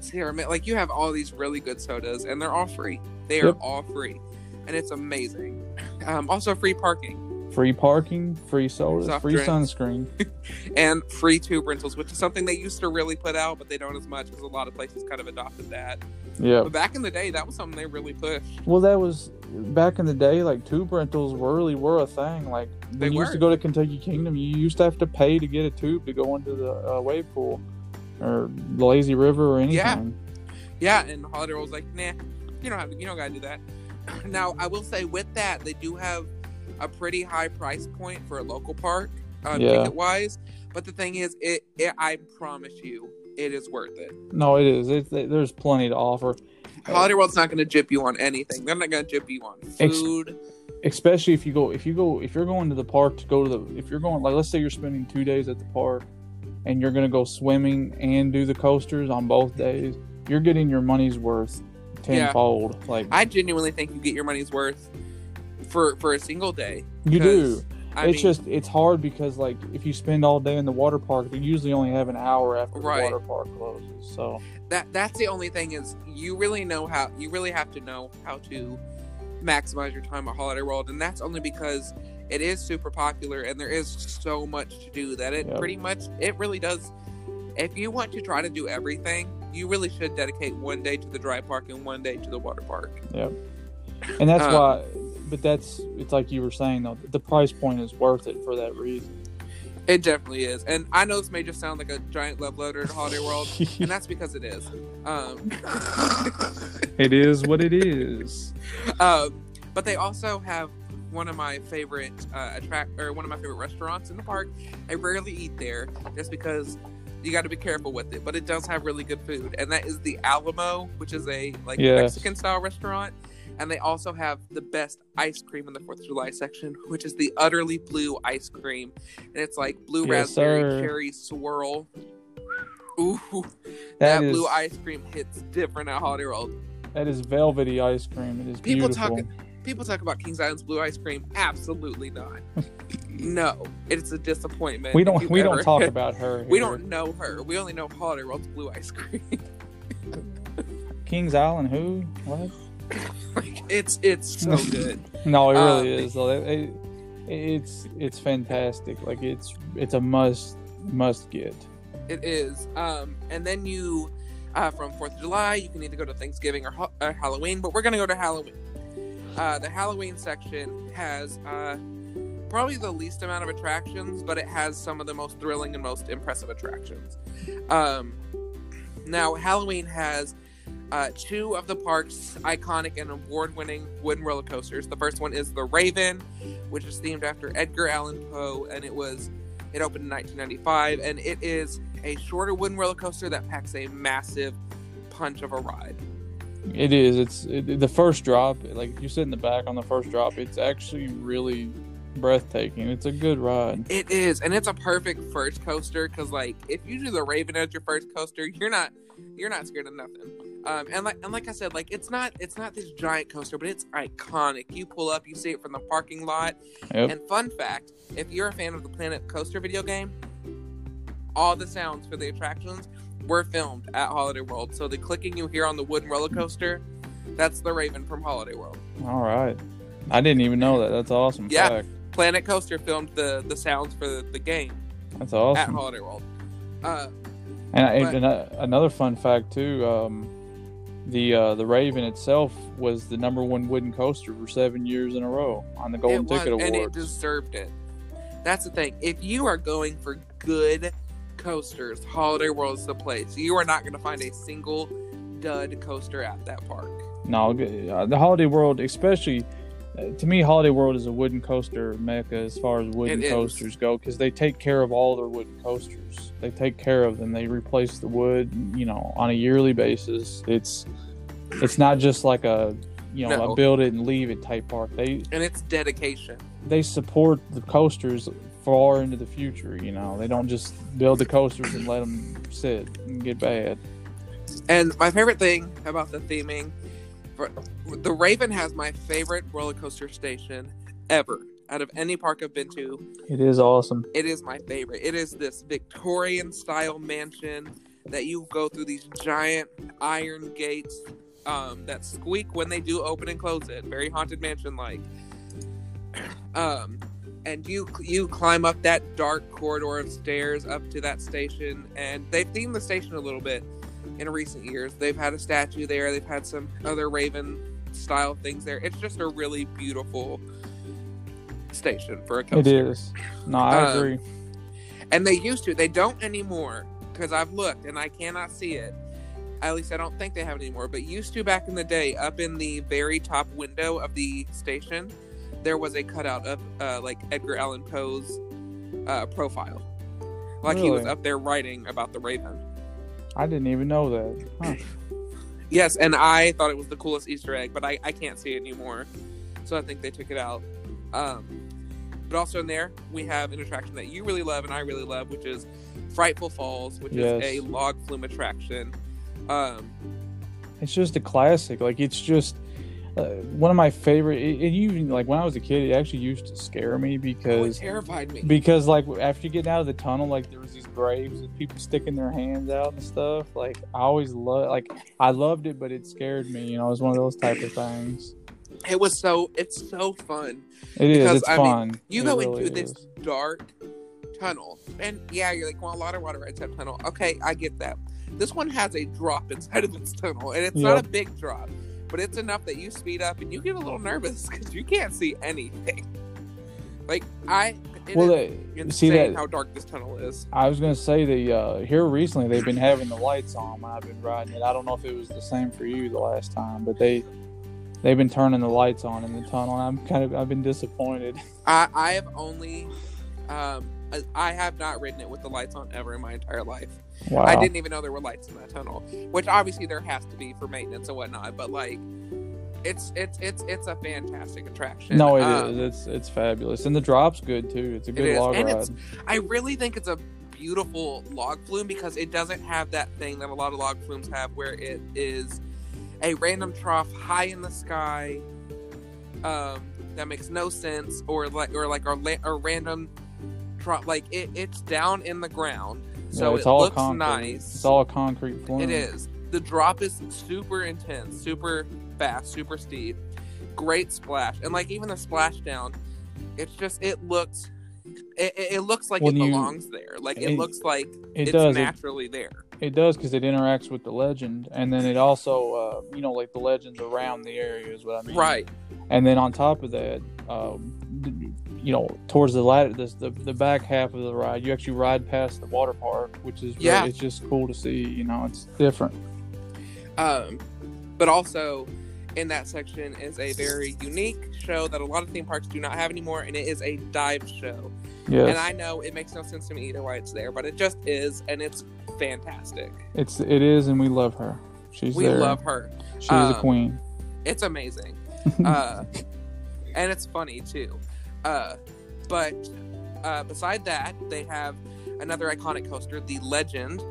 Speaker 1: Sierra. Like you have all these really good sodas, and they're all free. They are
Speaker 2: Yep.
Speaker 1: all free, and it's amazing. Um, also free parking
Speaker 2: free parking, free sodas,
Speaker 1: Soft
Speaker 2: free
Speaker 1: drinks.
Speaker 2: sunscreen.
Speaker 1: and free tube rentals, which is something they used to really put out, but they don't as much because a lot of places kind of adopted that.
Speaker 2: Yeah.
Speaker 1: But back in the day, that was something they really pushed.
Speaker 2: Well, that was back in the day. Like tube rentals really were a thing. Like when
Speaker 1: They
Speaker 2: you used to go to Kentucky Kingdom, you used to have to pay to get a tube to go into the uh, wave pool or the lazy river or anything.
Speaker 1: Yeah. Yeah, and Holiday was like, nah, you don't have to, you don't gotta do that. Now, I will say with that, they do have a pretty high price point for a local park, uh,
Speaker 2: Yeah.
Speaker 1: ticket wise. But the thing is, it, it I promise you, it is worth it.
Speaker 2: No, it is. It's, there's plenty to offer,
Speaker 1: Holiday World's not going to jip you on anything. They're not going to jip you on
Speaker 2: Ex-
Speaker 1: food.
Speaker 2: especially if you go if you go if you're going to the park to go to the if you're going like let's say you're spending two days at the park and you're gonna go swimming and do the coasters on both days. You're getting your money's worth
Speaker 1: Yeah.
Speaker 2: tenfold. Like
Speaker 1: I genuinely think you get your money's worth for for a single day.
Speaker 2: you do.
Speaker 1: I
Speaker 2: it's
Speaker 1: mean,
Speaker 2: just it's hard because like if you spend all day in the water park, they usually only have an hour after
Speaker 1: Right.
Speaker 2: the water park closes. So
Speaker 1: that that's the only thing is you really know how you really have to know how to maximize your time at Holiday World, and that's only because it is super popular and there is so much to do that it
Speaker 2: Yep.
Speaker 1: pretty much it really does. If you want to try to do everything, you really should dedicate one day to the dry park and one day to the water park. Yep.
Speaker 2: And that's
Speaker 1: Um,
Speaker 2: why but that's it's like you were saying though. The price point is worth it for that reason.
Speaker 1: It definitely is, and I know this may just sound like a giant love letter to Holiday World, and that's because it is. Um,
Speaker 2: it is what it is.
Speaker 1: Um, but they also have one of my favorite uh, attract or one of my favorite restaurants in the park. I rarely eat there just because you got to be careful with it, but it does have really good food, and that is the Alamo, which is a like
Speaker 2: Yes.
Speaker 1: Mexican style restaurant. And they also have the best ice cream in the Fourth of July section, which is the utterly blue ice cream, and it's like blue
Speaker 2: Yes,
Speaker 1: raspberry
Speaker 2: sir.
Speaker 1: cherry swirl. Ooh, that,
Speaker 2: That is
Speaker 1: blue ice cream hits different at Holiday World.
Speaker 2: that is velvety ice cream. It is
Speaker 1: People
Speaker 2: beautiful.
Speaker 1: talk people talk about Kings Island's blue ice cream. Absolutely not. no, it's a disappointment.
Speaker 2: we don't we don't talk about her.
Speaker 1: We don't know her. We only know Holiday World's blue ice cream.
Speaker 2: Kings Island. Who? What?
Speaker 1: Like it's it's so good.
Speaker 2: No, it really is. though. It, it- it's it's fantastic. Like it's it's a must must get.
Speaker 1: It is. Um, and then you, uh, from Fourth of July, you can either go to Thanksgiving or, or Halloween. But we're gonna go to Halloween. Uh, the Halloween section has uh, probably the least amount of attractions, but it has some of the most thrilling and most impressive attractions. Um, now, Halloween has uh, two of the park's iconic and award-winning wooden roller coasters. The first one is the Raven, which is themed after Edgar Allan Poe, and it was it opened in 1995, and it is a shorter wooden roller coaster that packs a massive punch of a ride.
Speaker 2: It is. It's it, the first drop. Like you sit in the back on the first drop, it's actually really breathtaking. It's a good ride.
Speaker 1: It is, and it's a perfect first coaster because, like, if you do the Raven as your first coaster, you're not you're not scared of nothing. Um, and like and like I said, like it's not it's not this giant coaster, but it's iconic. You pull up, you see it from the parking lot.
Speaker 2: Yep.
Speaker 1: And fun fact: if you're a fan of the Planet Coaster video game, all the sounds for the attractions were filmed at Holiday World. So the clicking you hear on the wooden roller coaster, that's the Raven from Holiday World.
Speaker 2: All right. I didn't even know that. That's awesome.
Speaker 1: Yeah.
Speaker 2: Fact.
Speaker 1: Planet Coaster filmed the the sounds for the, the game
Speaker 2: That's awesome at.
Speaker 1: Holiday World. Uh,
Speaker 2: And, I-
Speaker 1: But-
Speaker 2: and uh, another fun fact too. Um, the uh, the Raven itself was the number one wooden coaster for seven years in a row on the Golden
Speaker 1: was,
Speaker 2: Ticket
Speaker 1: and it deserved it. That's the thing. If you are going for good coasters, Holiday World is the place. You are not going to find a single dud coaster at that park.
Speaker 2: No, uh, the Holiday World, especially uh, to me, Holiday World is a wooden coaster mecca as far as wooden
Speaker 1: It is.
Speaker 2: coasters go because they take care of all their wooden coasters. They take care of them. They replace the wood, you know, on a yearly basis. It's it's not just like a you know
Speaker 1: No.
Speaker 2: a build it and leave it type park. They
Speaker 1: And it's dedication.
Speaker 2: they support the coasters far into the future. You know, they don't just build the coasters and let them sit and get bad.
Speaker 1: And my favorite thing about the theming, for, the Raven has my favorite roller coaster station ever. Out of any park I've been to,
Speaker 2: It is awesome.
Speaker 1: it is my favorite. It is this Victorian style mansion that you go through these giant iron gates um, that squeak when they do open and close it. Very haunted mansion like. Um, and you you climb up that dark corridor of stairs up to that station, and they've themed the station a little bit in recent years. They've had a statue there. They've had some other Raven style things there. It's just a really beautiful station for a coaster.
Speaker 2: It is. No, I
Speaker 1: Um,
Speaker 2: agree.
Speaker 1: And they used to. They don't anymore because I've looked and I cannot see it. At least I don't think they have anymore. But used to back in the day, up in the very top window of the station, there was a cutout of uh, like Edgar Allan Poe's uh, profile. Like he was up there writing about the Raven.
Speaker 2: I didn't even know that. Huh.
Speaker 1: Yes, and I thought it was the coolest Easter egg, but I, I can't see it anymore. So I think they took it out. Um, but also in there, we have an attraction that you really love and I really love, which is Frightful Falls, which
Speaker 2: Yes.
Speaker 1: is a log flume attraction. Um,
Speaker 2: It's just a classic. Like it's just uh, one of my favorite. It, it even like when I was a kid, it actually used to scare me
Speaker 1: oh, it
Speaker 2: because
Speaker 1: terrified me.
Speaker 2: because like after you get out of the tunnel, like there was these graves with people sticking their hands out and stuff. Like I always loved like I loved it, but it scared me. You know, it was one of those type of things.
Speaker 1: It was so it's so fun.
Speaker 2: It is.
Speaker 1: Because,
Speaker 2: It's
Speaker 1: I mean,
Speaker 2: fun.
Speaker 1: You
Speaker 2: It
Speaker 1: go
Speaker 2: really
Speaker 1: into this dark tunnel, and yeah, you're like, well, a lot of water rides have tunnel. Okay, I get that. This one has a drop inside of its tunnel, and it's not a big drop, but it's enough that you speed up and you get a little nervous because you can't see anything. Like I,
Speaker 2: Well,
Speaker 1: is
Speaker 2: they, see that
Speaker 1: how dark this tunnel is.
Speaker 2: I was gonna say the uh, here recently they've been having the lights on when I've been riding it. I don't know if it was the same for you the last time, but they they've been turning the lights on in the tunnel. And I'm kind of I've been disappointed.
Speaker 1: I, I have only, um, I have not ridden it with the lights on ever in my entire life.
Speaker 2: Wow.
Speaker 1: I didn't even know there were lights in that tunnel, which obviously there has to be for maintenance and whatnot. But like, it's it's it's it's a fantastic attraction.
Speaker 2: No, it is.
Speaker 1: Um,
Speaker 2: It's it's fabulous, and the drop's good too. It's a good
Speaker 1: is,
Speaker 2: log
Speaker 1: and
Speaker 2: ride.
Speaker 1: it's- I really think it's a beautiful log flume because it doesn't have that thing that a lot of log flumes have, where it is a random trough high in the sky, um, that makes no sense, or like or like a, la- a random trough. Like it, it's down in the ground, so
Speaker 2: yeah, it's
Speaker 1: it
Speaker 2: all
Speaker 1: looks
Speaker 2: concrete.
Speaker 1: nice.
Speaker 2: It's all concrete.
Speaker 1: It is. The drop is super intense, super fast, super steep. Great splash, and like even the splashdown, it's just it looks, it, it it looks like
Speaker 2: When
Speaker 1: it
Speaker 2: you-
Speaker 1: belongs there. Like it,
Speaker 2: it-
Speaker 1: looks like
Speaker 2: It
Speaker 1: it's
Speaker 2: does. It,
Speaker 1: naturally there.
Speaker 2: it does because it interacts with the legend, and then it also, uh, you know, like the legends around the area is what I mean.
Speaker 1: Right.
Speaker 2: And then on top of that, um, you know, towards the latter, this, the the back half of the ride, you actually ride past the water park, which is really,
Speaker 1: Yeah.
Speaker 2: it's just cool to see. You know, it's different.
Speaker 1: Um, but also in that section is a very unique show that a lot of theme parks do not have anymore, and it is a dive show.
Speaker 2: Yes,
Speaker 1: And I know it makes no sense to me either why it's there, but it just is, and it's fantastic.
Speaker 2: it's it is, and we love her. She's
Speaker 1: we
Speaker 2: there.
Speaker 1: love her.
Speaker 2: She's a
Speaker 1: um,
Speaker 2: queen.
Speaker 1: It's amazing. uh, and it's funny too. Uh, but uh, beside that, they have another iconic coaster, the Legend.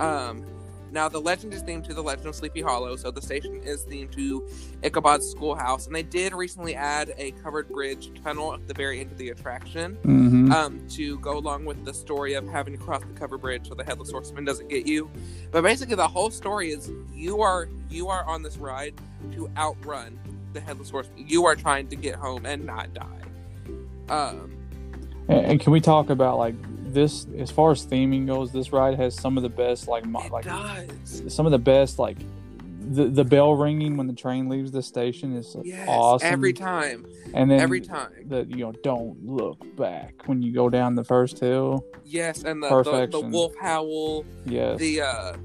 Speaker 1: Um, now, the Legend is themed to the Legend of Sleepy Hollow, so the station is themed to Ichabod's Schoolhouse, and they did recently add a covered bridge tunnel at the very end of the attraction
Speaker 2: hmm
Speaker 1: um, to go along with the story of having to cross the cover bridge so the headless horseman doesn't get you. But basically, the whole story is you are you are on this ride to outrun the headless horseman. You are trying to get home and not die. Um,
Speaker 2: and, and can we talk about like this? As far as theming goes, this ride has some of the best like mo-
Speaker 1: it
Speaker 2: like
Speaker 1: does.
Speaker 2: some of the best like the the bell ringing when the train leaves the station is
Speaker 1: Yes,
Speaker 2: awesome.
Speaker 1: every time,
Speaker 2: and then
Speaker 1: every time.
Speaker 2: that you know don't look back when you go down the first hill.
Speaker 1: Yes, and the the, the wolf howl,
Speaker 2: Yes,
Speaker 1: the uh,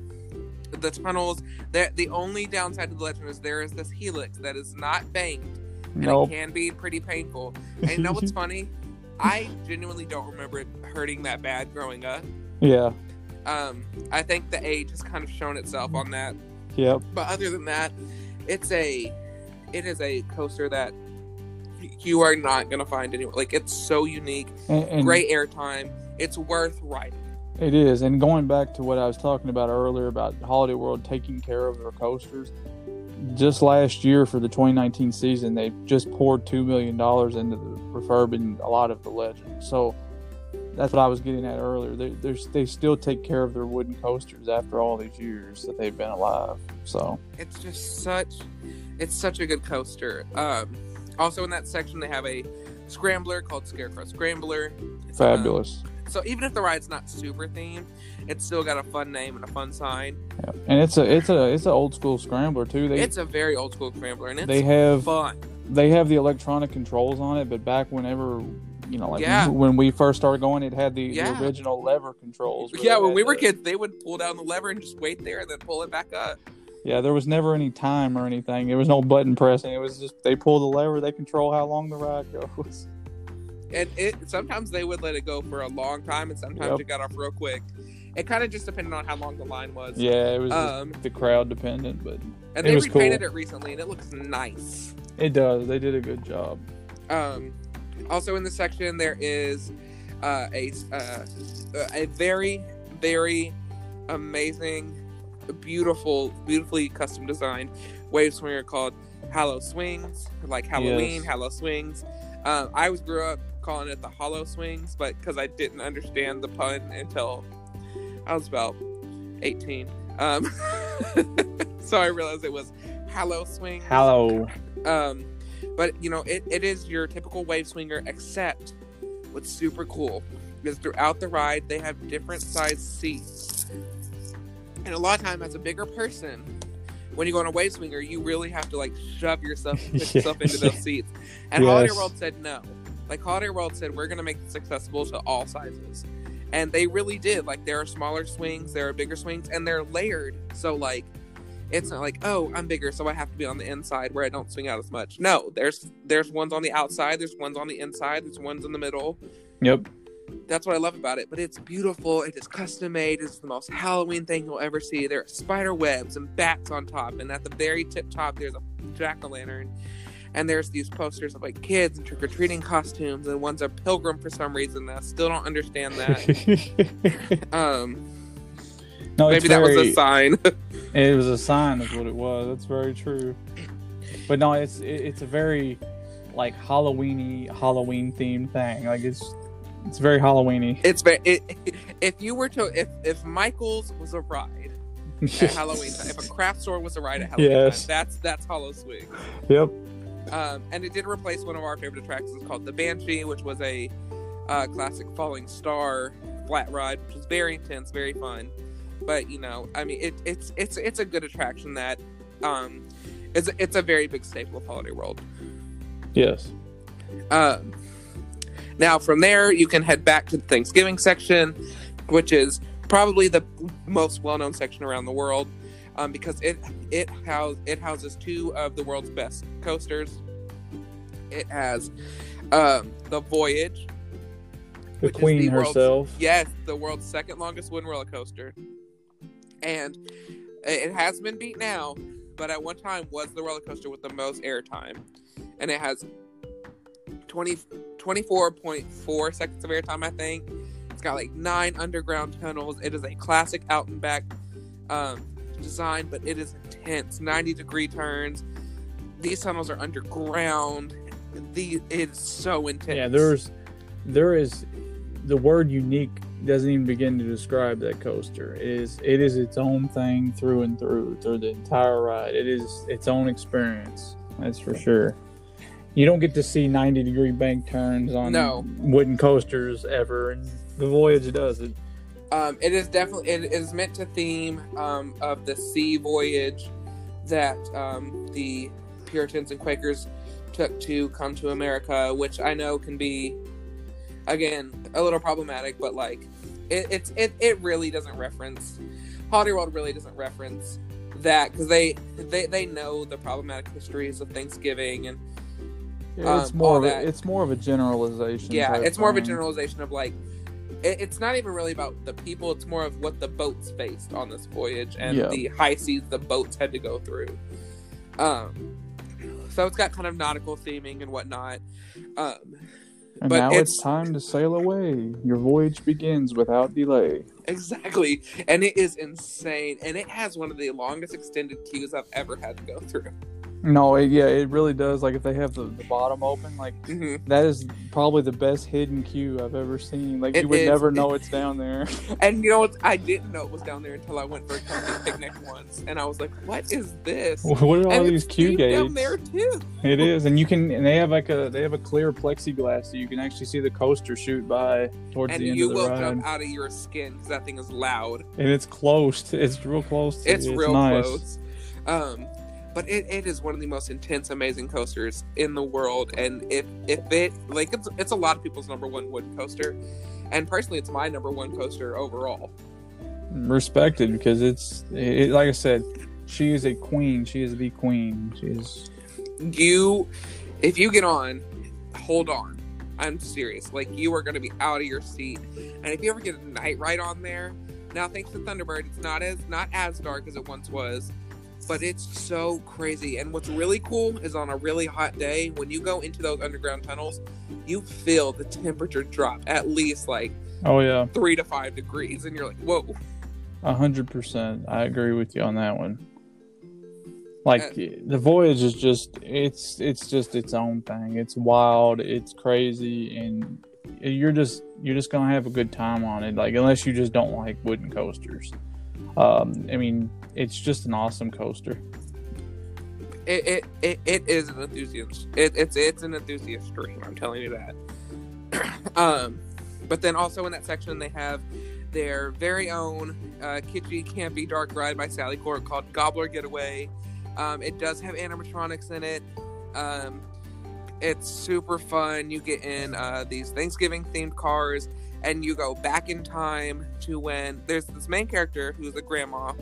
Speaker 1: the tunnels. That the only downside to the legend is there is this helix that is not banked and
Speaker 2: nope.
Speaker 1: it can be pretty painful. And you know what's funny? I genuinely don't remember it hurting that bad growing up.
Speaker 2: yeah,
Speaker 1: Um, I think the age has kind of shown itself on that.
Speaker 2: yep.
Speaker 1: But other than that, it's a it is a coaster that you are not gonna find anywhere. Like it's so unique,
Speaker 2: And, and
Speaker 1: great airtime. It's worth riding.
Speaker 2: It is, and going back to what I was talking about earlier about Holiday World taking care of their coasters. Just last year for the 2019 season, they just poured two million dollars into the refurbing a lot of the legends. So that's what I was getting at earlier. They they still take care of their wooden coasters after all these years that they've been alive. So
Speaker 1: It's just such it's such a good coaster. Um, also in that section they have a scrambler called Scarecrow Scrambler. Um,
Speaker 2: fabulous.
Speaker 1: So even if the ride's not super themed, it's still got a fun name and a fun sign.
Speaker 2: Yeah. And it's a it's a it's an old school scrambler too. They
Speaker 1: it's a very old school scrambler, and it's
Speaker 2: they have
Speaker 1: fun.
Speaker 2: they have the electronic controls on it, but back whenever you know, like
Speaker 1: Yeah.
Speaker 2: when we first started going, it had the,
Speaker 1: Yeah.
Speaker 2: the original lever controls.
Speaker 1: Yeah, when we were
Speaker 2: the-
Speaker 1: kids, they would pull down the lever and just wait there and then pull it back up.
Speaker 2: Yeah, there was never any time or anything. There was no button pressing. It was just they pull the lever, they control how long the ride goes.
Speaker 1: And it sometimes they would let it go for a long time, and sometimes
Speaker 2: Yep.
Speaker 1: it got off real quick. It kind of just depended on how long the line was.
Speaker 2: Yeah, it was
Speaker 1: Um,
Speaker 2: the crowd dependent, but
Speaker 1: and they repainted
Speaker 2: cool.
Speaker 1: it recently, and it looks nice.
Speaker 2: it does. They did a good job.
Speaker 1: Um, also in the section there is uh, a uh, a very very amazing, beautiful, beautifully custom designed wave swinger called HalloSwings, like Halloween
Speaker 2: Yes.
Speaker 1: HalloSwings. Um, I was grew up calling it the Hollow Swings, but because I didn't understand the pun until I was about eighteen, um, so I realized it was hollow swing.
Speaker 2: Hello.
Speaker 1: Um, but you know, it, it is your typical wave swinger, except what's super cool is throughout the ride they have different sized seats. And a lot of time as a bigger person, when you go on a wave swinger, you really have to like shove yourself,
Speaker 2: Yeah,
Speaker 1: yourself into those seats. And Holiday
Speaker 2: Yes.
Speaker 1: World said no. Like Holiday World said, we're gonna make this accessible to all sizes, and they really did. Like there are smaller swings, there are bigger swings, and they're layered. So like, it's not like oh I'm bigger, so I have to be on the inside where I don't swing out as much. No, there's there's ones on the outside, there's ones on the inside, there's ones in the middle.
Speaker 2: Yep.
Speaker 1: That's what I love about it. But it's beautiful. It is custom made. It's the most Halloween thing you'll ever see. There are spider webs and bats on top, and at the very tip top, there's a jack o' lantern. And there's these posters of like kids in trick or treating costumes, and one's a pilgrim for some reason. I still don't understand that. um,
Speaker 2: no, it's
Speaker 1: maybe that was a sign.
Speaker 2: It was a sign of what it was. That's very true. But no, it's it, it's a very like Halloweeny Halloween themed thing. Like it's it's very Halloweeny.
Speaker 1: it's very. It, if you were to, if if Michael's was a ride at Halloween time, if a craft store was a ride at Halloween
Speaker 2: Yes.
Speaker 1: time, that's that's Hollow Swing.
Speaker 2: Yep.
Speaker 1: Um, and it did replace one of our favorite attractions called the Banshee, which was a uh, classic falling star flat ride, which was very intense, very fun. But you know, I mean, it, it's it's it's a good attraction that um, it's it's a very big staple of Holiday World.
Speaker 2: Yes.
Speaker 1: Um, now from there, you can head back to the Thanksgiving section, which is probably the most well-known section around the world, um, because it it house it houses two of the world's best coasters. It has um, the Voyage,
Speaker 2: The queen
Speaker 1: the
Speaker 2: herself.
Speaker 1: yes, the world's second longest wooden roller coaster, and it has been beat now, but at one time was the roller coaster with the most airtime, and it has 20, 24.4 seconds of airtime, I think. It's got like nine underground tunnels. It is a classic out and back um, design, but it is intense. 90 degree turns. These tunnels are underground. The it's so intense.
Speaker 2: Yeah, there's there is the word unique doesn't even begin to describe that coaster. It is it is its own thing through and through through the entire ride. It is its own experience. That's for sure. You don't get to see 90 degree bank turns on
Speaker 1: No.
Speaker 2: wooden coasters ever, and the Voyage does it.
Speaker 1: Um, it is definitely it is meant to theme um, of the sea voyage that um, the Puritans and Quakers took to come to America, which I know can be again a little problematic, but like it, it's it, it really doesn't reference Holiday World really doesn't reference that because they they they know the problematic histories of Thanksgiving and
Speaker 2: Yeah, it's
Speaker 1: Um,
Speaker 2: more of a, it's more of a generalization.
Speaker 1: yeah it's more of a generalization of like it, it's not even really about the people it's more of what the boats faced on this voyage and
Speaker 2: Yeah.
Speaker 1: the high seas the boats had to go through um so it's got kind of nautical theming and whatnot um
Speaker 2: And
Speaker 1: but
Speaker 2: now
Speaker 1: it's-
Speaker 2: it's time to sail away. Your voyage begins without delay.
Speaker 1: exactly and it is insane and it has one of the longest extended queues i've ever had to go through
Speaker 2: No, it, yeah, it really does. Like if they have the, the bottom open, like
Speaker 1: hmm
Speaker 2: that is probably the best hidden queue I've ever seen. Like
Speaker 1: It
Speaker 2: you would
Speaker 1: is.
Speaker 2: never know it's down there.
Speaker 1: and you know what i didn't know it was down there until i went for a picnic once and i was like what is this
Speaker 2: what are all
Speaker 1: and
Speaker 2: these
Speaker 1: it's
Speaker 2: queue gates?
Speaker 1: down there too
Speaker 2: It is, and you can, and they have like a they have a clear plexiglass, so you can actually see the coaster shoot by towards
Speaker 1: and
Speaker 2: the end
Speaker 1: you
Speaker 2: of the ride.
Speaker 1: And will
Speaker 2: ride.
Speaker 1: jump out of your skin because that thing is loud.
Speaker 2: And it's close. It's real close. To
Speaker 1: It's
Speaker 2: you.
Speaker 1: real
Speaker 2: nice.
Speaker 1: close. Um, but it, it is one of the most intense, amazing coasters in the world. And if if it like it's it's a lot of people's number one wooden coaster, and personally, it's my number one coaster overall.
Speaker 2: Respected because it's it, like I said, she is a queen. She is the queen. She is.
Speaker 1: You, if you get on, hold on. I'm serious. Like you are going to be out of your seat. And if you ever get a night ride on there, now thanks to Thunderbird, it's not as not as dark as it once was, but it's so crazy. And what's really cool is on a really hot day when you go into those underground tunnels, you feel the temperature drop at least like
Speaker 2: Oh yeah,
Speaker 1: three to five degrees, and you're like, whoa.
Speaker 2: a hundred percent. I agree with you on that one. Like
Speaker 1: Uh,
Speaker 2: the voyage is just it's it's just its own thing. It's wild. It's crazy, and you're just you're just gonna have a good time on it. Like unless you just don't like wooden coasters. Um, I mean, it's just an awesome coaster.
Speaker 1: It it, it, it is an enthusiast. It, it's it's an enthusiast dream. I'm telling you that. um, but then also in that section they have their very own uh, kitschy, campy dark ride by Sally Corp called Gobbler Getaway, Um, it does have animatronics in it. Um, it's super fun. You get in uh, these Thanksgiving themed cars, and you go back in time to when there's this main character who's a grandma,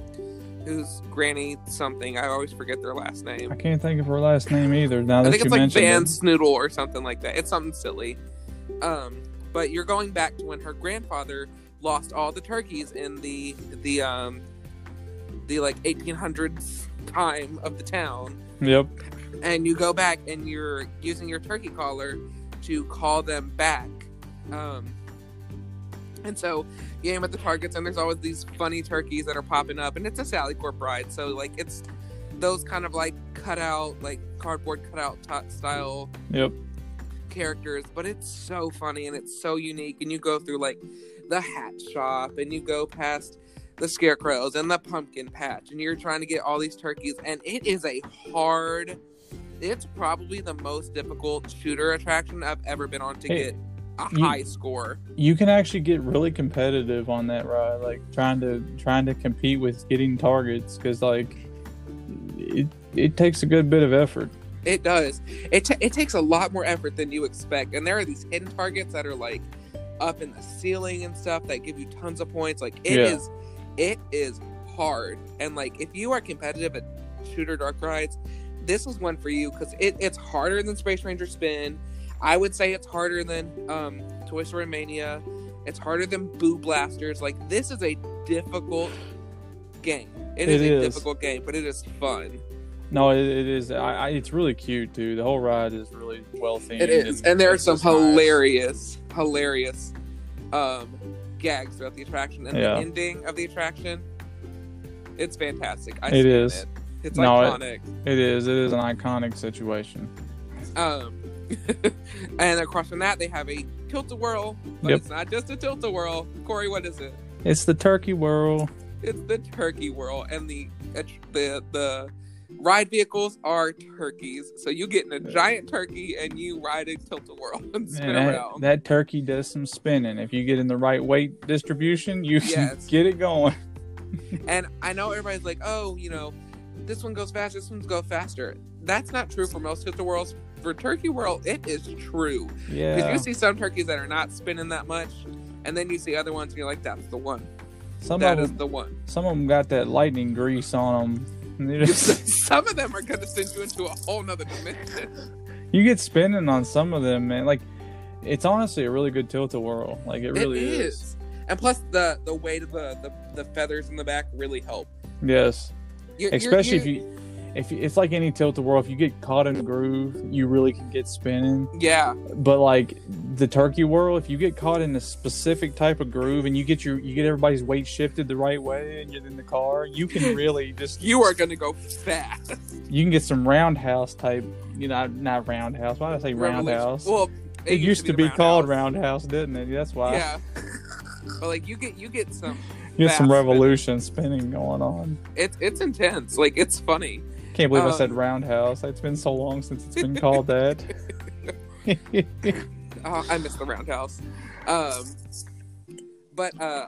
Speaker 1: who's Granny something. I always forget their last name.
Speaker 2: I can't think of her last name either. Now that I
Speaker 1: think
Speaker 2: you
Speaker 1: it's like Van
Speaker 2: it.
Speaker 1: Snoodle or something like that. It's something silly. Um, but you're going back to when her grandfather lost all the turkeys in the the um the like 1800s time of the town,
Speaker 2: Yep.
Speaker 1: and you go back and you're using your turkey caller to call them back. Um, and so you aim at the targets, and there's always these funny turkeys that are popping up, and it's a Sally Corp ride, so like it's those kind of like cutout, like cardboard cutout t- style
Speaker 2: Yep.
Speaker 1: characters, but it's so funny and it's so unique. And you go through like the hat shop, and you go past the scarecrows and the pumpkin patch, and you're trying to get all these turkeys, and it is a hard. It's probably the most difficult shooter attraction I've ever been on to
Speaker 2: Hey,
Speaker 1: get a
Speaker 2: you-
Speaker 1: high score.
Speaker 2: You can actually get really competitive on that ride, like trying to trying to compete with getting targets, because like it it takes a good bit of effort.
Speaker 1: It does. It ta it takes a lot more effort than you expect, and there are these hidden targets that are like up in the ceiling and stuff that give you tons of points. Like it
Speaker 2: Yeah.
Speaker 1: is, it is hard. And like if you are competitive at shooter dark rides, this is one for you because it, it's harder than Space Ranger Spin. I would say it's harder than um, Toy Story Mania. It's harder than Boo Blasters. Like this is a difficult game.
Speaker 2: It
Speaker 1: is a difficult game, but it is fun.
Speaker 2: No, it, it is. I, I, it's really cute too. The whole ride is really well themed.
Speaker 1: It is, and there are some
Speaker 2: just nice.
Speaker 1: hilarious, hilarious um, gags throughout the attraction, and
Speaker 2: Yeah.
Speaker 1: the ending of the attraction, it's fantastic. I
Speaker 2: It is.
Speaker 1: It. It's
Speaker 2: No, it-
Speaker 1: iconic.
Speaker 2: It is. It is an iconic situation.
Speaker 1: Um, and across from that, they have a tilt a whirl, but
Speaker 2: Yep.
Speaker 1: it's not just a tilt a whirl. Corey, what is it?
Speaker 2: It's the Turkey Whirl.
Speaker 1: It's the turkey whirl, and the the the ride vehicles are turkeys. So you get in a giant turkey and you ride a tilt a whirl and spin
Speaker 2: And that,
Speaker 1: around.
Speaker 2: that turkey does some spinning. If you get in the right weight distribution, you can
Speaker 1: Yes.
Speaker 2: get it going.
Speaker 1: And I know everybody's like, oh, you know, this one goes fast, this one's go faster. That's not true for most tilt a whirls. For Turkey Whirl, it is true.
Speaker 2: Yeah.
Speaker 1: Because you see some turkeys that are not spinning that much, and then you see other ones and you're like, that's the one.
Speaker 2: Some
Speaker 1: That
Speaker 2: of
Speaker 1: is
Speaker 2: them,
Speaker 1: the one.
Speaker 2: some of them got that lightning grease on them.
Speaker 1: some of them are going to send you into a whole nother dimension.
Speaker 2: you get spinning on some of them, man. Like it's honestly a really good tilt a whirl. Like it really
Speaker 1: it
Speaker 2: is.
Speaker 1: is. And plus, the the weight of the, the, the feathers in the back really help.
Speaker 2: Yes.
Speaker 1: You're,
Speaker 2: Especially if you if it's like any tilt a whirl, if you get caught in a groove, you really can get spinning.
Speaker 1: Yeah,
Speaker 2: But like the turkey whirl, if you get caught in a specific type of groove and you get your you get everybody's weight shifted the right way and you're in the car, you can really just
Speaker 1: you are going to go fast.
Speaker 2: you can get some roundhouse type. You know, not roundhouse. Why did I say roundhouse?
Speaker 1: Well,
Speaker 2: it, used to be,
Speaker 1: the
Speaker 2: called
Speaker 1: roundhouse.
Speaker 2: roundhouse, didn't it? That's why.
Speaker 1: Yeah. but like you get you get some
Speaker 2: You get some revolution spinning going on.
Speaker 1: it's it's intense. Like it's funny.
Speaker 2: I can't believe I
Speaker 1: Um,
Speaker 2: said roundhouse. It's been so long since it's been called that.
Speaker 1: Oh, I miss the roundhouse. Um, but uh,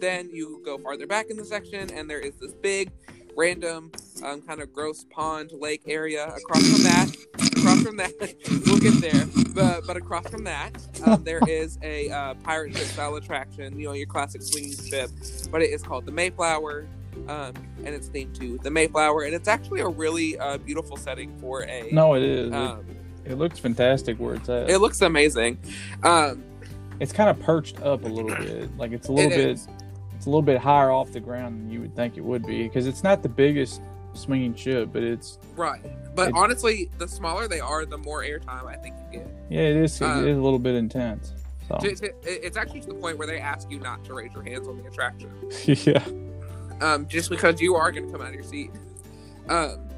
Speaker 1: then you go farther back in the section, and there is this big, random, um, kind of gross pond lake area. Across from that, across from that, we'll get there. But but across from that, um, there is a uh, pirate ship style attraction. You know, your classic swinging ship, but it is called the Mayflower. Um, and it's named to the Mayflower, and it's actually a really uh, beautiful setting for a.
Speaker 2: no, it is. It-
Speaker 1: Um,
Speaker 2: it, looks fantastic where it's at.
Speaker 1: it looks amazing. Um,
Speaker 2: it's kind of perched up a little bit. Like it's a little
Speaker 1: It
Speaker 2: bit.
Speaker 1: is.
Speaker 2: It's a little bit higher off the ground than you would think it would be because it's not the biggest swinging ship, but it's
Speaker 1: Right. But
Speaker 2: It-
Speaker 1: honestly, the smaller they are, the more airtime I think you get.
Speaker 2: yeah, it is.
Speaker 1: Um,
Speaker 2: it is a little bit intense. So
Speaker 1: It's actually to the point where they ask you not to raise your hands on the attraction,
Speaker 2: yeah,
Speaker 1: um, just because you are going to come out of your seat. Um,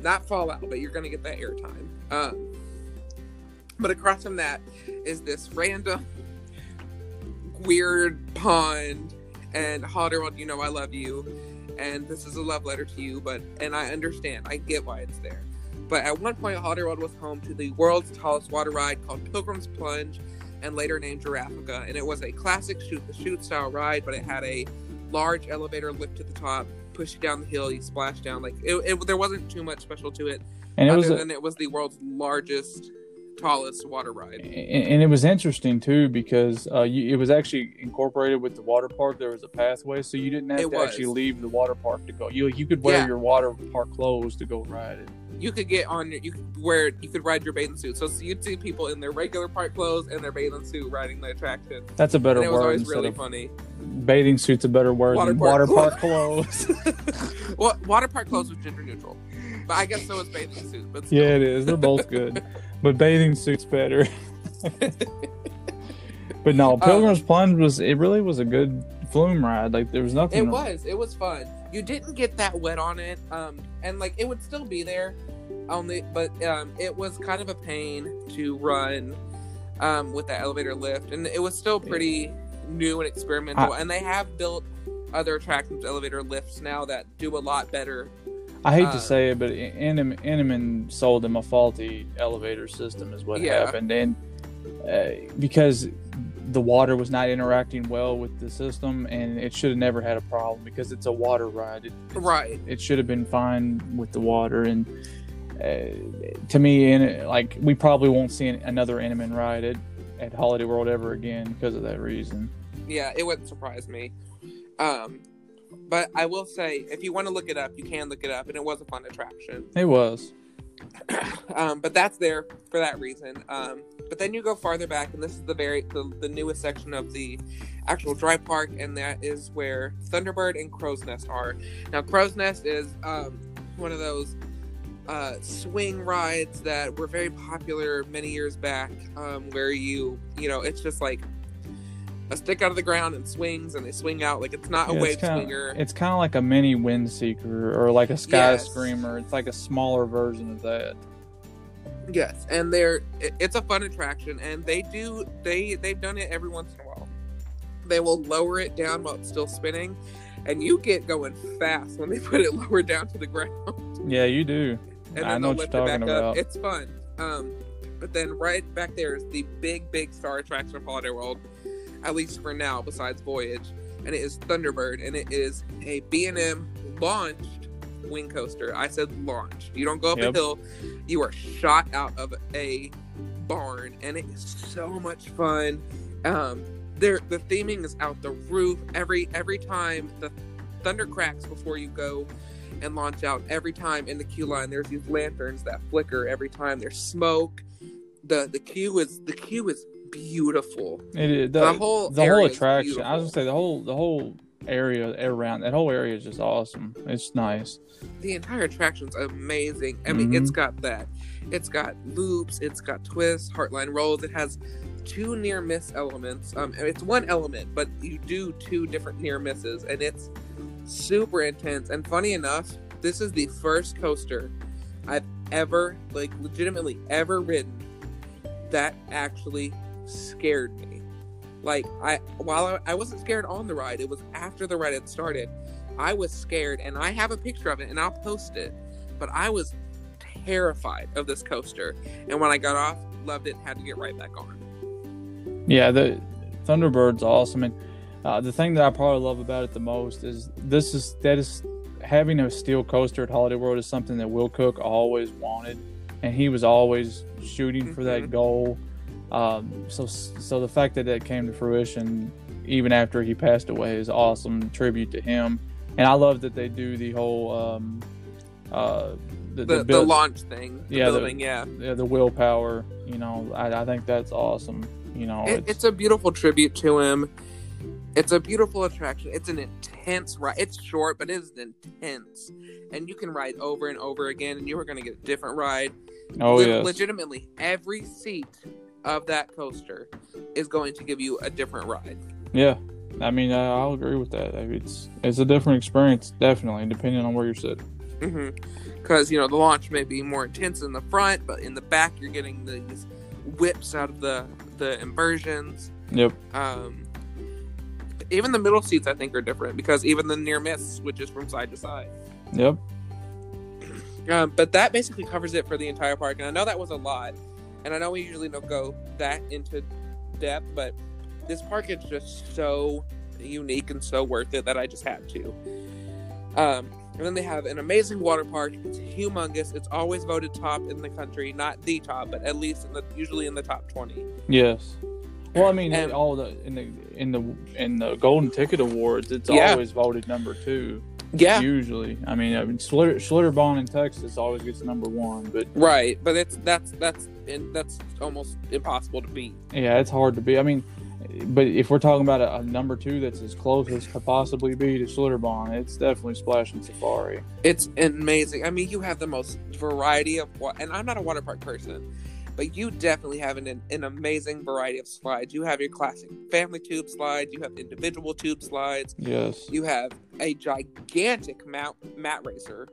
Speaker 1: not fall out, but you're going to get that airtime. Um, but across from that is this random, weird pond, and Holiday World, you know I love you, and this is a love letter to you. But and I understand, I get why it's there. But at one point, Holiday World was home to the world's tallest water ride called Pilgrim's Plunge, and later named Giraffica. And it was a classic shoot the chute style ride, but it had a large elevator lift to the top. push you down the hill, you splash down. Like it, it there wasn't too much special to it,
Speaker 2: and it
Speaker 1: other
Speaker 2: was a-
Speaker 1: than it was the world's largest, tallest water ride.
Speaker 2: and, and it was interesting too because uh, you, it was actually incorporated with the water park. There was a pathway, so you didn't have
Speaker 1: It
Speaker 2: to
Speaker 1: was.
Speaker 2: actually leave the water park to go. You you could wear
Speaker 1: Yeah.
Speaker 2: your water park clothes to go ride it.
Speaker 1: You could get on your, you could wear, you could ride your bathing suit. So, so you'd see people in their regular park clothes and their bathing suit riding the attraction.
Speaker 2: That's a better
Speaker 1: And it was
Speaker 2: word
Speaker 1: always really funny.
Speaker 2: bathing suit's a better word
Speaker 1: Water
Speaker 2: than
Speaker 1: park
Speaker 2: water park clothes.
Speaker 1: well, water park clothes was gender neutral, but I guess so is bathing suit. But still.
Speaker 2: yeah, it is. They're both good, but bathing suit's better. but no, Pilgrim's Plunge was it really was a good flume ride. Like there was nothing.
Speaker 1: It was. It was fun. You didn't get that wet on it, um, and like it would still be there, only. But um, it was kind of a pain to run um, with the elevator lift, and it was still pretty new and experimental. and they have built other attractions, elevator lifts now that do a lot better.
Speaker 2: I hate
Speaker 1: uh,
Speaker 2: to say it, but Inim- Intamin sold them a faulty elevator system, is what
Speaker 1: Yeah.
Speaker 2: happened, and uh, because the water was not interacting well with the system, and it should have never had a problem because it's a water ride. It,
Speaker 1: Right.
Speaker 2: It should have been fine with the water, and uh, to me, and like we probably won't see an- another Intamin ride at, at Holiday World ever again because of that reason.
Speaker 1: Yeah, it wouldn't surprise me. Um, but I will say, if you want to look it up, you can look it up, and it was a fun attraction.
Speaker 2: It was.
Speaker 1: um, but that's there for that reason. Um, but then you go farther back, and this is the very the, the newest section of the actual dry park, and that is where Thunderbird and Crow's Nest are. Now, Crow's Nest is um, one of those uh, swing rides that were very popular many years back, um, where you you know it's just like a stick out of the ground and swings, and they swing out like it's not a wave
Speaker 2: it's kinda,
Speaker 1: swinger.
Speaker 2: It's kind of like a mini wind seeker or like a sky
Speaker 1: Yes.
Speaker 2: screamer. It's like a smaller version of that.
Speaker 1: Yes, and they're it- it's a fun attraction, and they do they they've done it every once in a while. They will lower it down while it's still spinning, and you get going fast when they put it lower down to the ground,
Speaker 2: Yeah, you do.
Speaker 1: and
Speaker 2: I
Speaker 1: then
Speaker 2: know what
Speaker 1: lift
Speaker 2: you're
Speaker 1: it back
Speaker 2: talking
Speaker 1: up. It's fun. Um, but then right back there is the big big star attraction of Holiday World, at least for now. Besides Voyage, and it is Thunderbird, and it is a B and M launched wing coaster. I said launched. You don't go up
Speaker 2: Yep.
Speaker 1: a hill. You are shot out of a barn, and it is so much fun. Um, there, the theming is out the roof. Every every time the thunder cracks before you go and launch out. Every time in the queue line, there's these lanterns that flicker. Every time there's smoke. The the queue is the queue is beautiful.
Speaker 2: It is
Speaker 1: The,
Speaker 2: the,
Speaker 1: whole
Speaker 2: the whole attraction. I was gonna say the whole the whole area around that whole area is just awesome. It's nice.
Speaker 1: the entire attraction's amazing. I mean, it's got that. It's got loops. It's got twists, heartline rolls. It has two near miss elements. Um, it's one element, but you do two different near misses, and it's super intense. And funny enough, this is the first coaster I've ever, like, legitimately ever ridden that actually scared me. Like I, while I, I wasn't scared on the ride, it was after the ride had started. I was scared, and I have a picture of it, and I'll post it. But I was terrified of this coaster, and when I got off, loved it. Had to get right back on.
Speaker 2: Yeah, the Thunderbird's awesome, and uh, the thing that I probably love about it the most is this is that is having a steel coaster at Holiday World is something that Will Koch always wanted, and he was always shooting for that
Speaker 1: Mhm.
Speaker 2: goal. Um, so so the fact that that came to fruition even after he passed away is awesome tribute to him, and I love that they do the whole um, uh, the,
Speaker 1: The, the,
Speaker 2: build-
Speaker 1: launch thing, the
Speaker 2: Yeah, the-
Speaker 1: building, yeah.
Speaker 2: yeah, the willpower. You know, I, I think that's awesome. You know,
Speaker 1: It, it's a beautiful tribute to him. It's a beautiful attraction. It's an intense ride. It's short, but it is intense, and you can ride over and over again, and you are going to get a different ride.
Speaker 2: oh
Speaker 1: Le-
Speaker 2: yes.
Speaker 1: legitimately, every seat of that coaster is going to give you a different ride.
Speaker 2: Yeah, I mean, I, I'll agree with that. It's it's a different experience, definitely, depending on where you're sitting.
Speaker 1: Because you know the launch may be more intense in the front, but in the back you're getting these whips out of the the inversions.
Speaker 2: Yep.
Speaker 1: Um, even the middle seats I think are different because even the near miss switches from side to side.
Speaker 2: Yep.
Speaker 1: Um, but that basically covers it for the entire park, and I know that was a lot, and I know we usually don't go that into depth, but this park is just so unique and so worth it that I just had to. Um, and then they have an amazing water park. It's humongous. It's always voted top in the country, not the top, but at least in the usually in the top twenty.
Speaker 2: Yes. Well, I mean,
Speaker 1: And-
Speaker 2: all the in the in the in the Golden Ticket Awards, it's
Speaker 1: Yeah.
Speaker 2: always voted number two.
Speaker 1: Yeah,
Speaker 2: Usually, I mean, I mean, Schlitter, Schlitterbahn in Texas always gets number one, but
Speaker 1: right. But it's that's that's and that's almost impossible to beat.
Speaker 2: yeah, it's hard to beat. I mean, but if we're talking about a, a number two that's as close as could possibly be to Schlitterbahn, it's definitely Splashin' Safari.
Speaker 1: It's amazing. I mean, you have the most variety of what, and I'm not a water park person, but you definitely have an, an amazing variety of slides. You have your classic family tube slides. You have individual tube slides.
Speaker 2: Yes.
Speaker 1: You have a gigantic mat mat racer.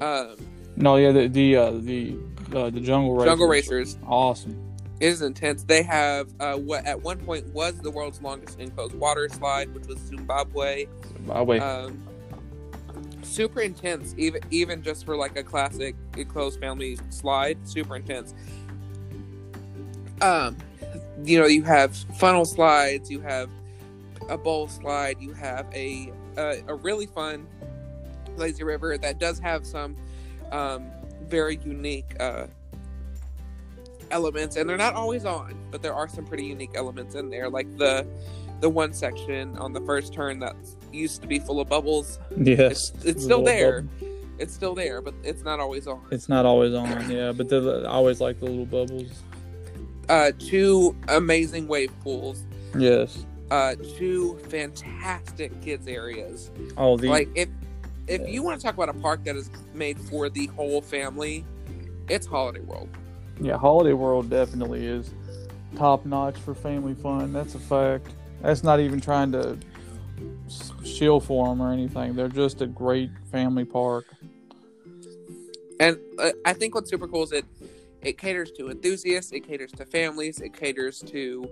Speaker 1: Um,
Speaker 2: No, yeah, the the uh, the uh, the Jungle Racers.
Speaker 1: Jungle Racers
Speaker 2: Awesome.
Speaker 1: is intense. They have uh, what at one point was the world's longest enclosed water slide, which was
Speaker 2: Zoombabwe. Way,
Speaker 1: Um, super intense, even even just for like a classic enclosed family slide. Super intense. Um, you know, you have funnel slides, you have a bowl slide, you have a a, a really fun lazy river that does have some um, very unique uh, elements, and they're not always on, but there are some pretty unique elements in there, like the the one section on the first turn that used to be full of bubbles.
Speaker 2: yes,
Speaker 1: It's, it's still there.
Speaker 2: bubble.
Speaker 1: It's still there, but it's not always on.
Speaker 2: It's not always on, yeah, but I always like the little bubbles.
Speaker 1: Uh, two amazing wave pools.
Speaker 2: Yes.
Speaker 1: Uh, two fantastic kids areas.
Speaker 2: Oh, the
Speaker 1: like if if
Speaker 2: Yeah.
Speaker 1: you want to talk about a park that is made for the whole family, it's Holiday World.
Speaker 2: yeah, Holiday World definitely is top notch for family fun. That's a fact. That's not even trying to shield for them or anything. They're just a great family park.
Speaker 1: And uh, I think what's super cool is it it caters to enthusiasts, it caters to families, it caters to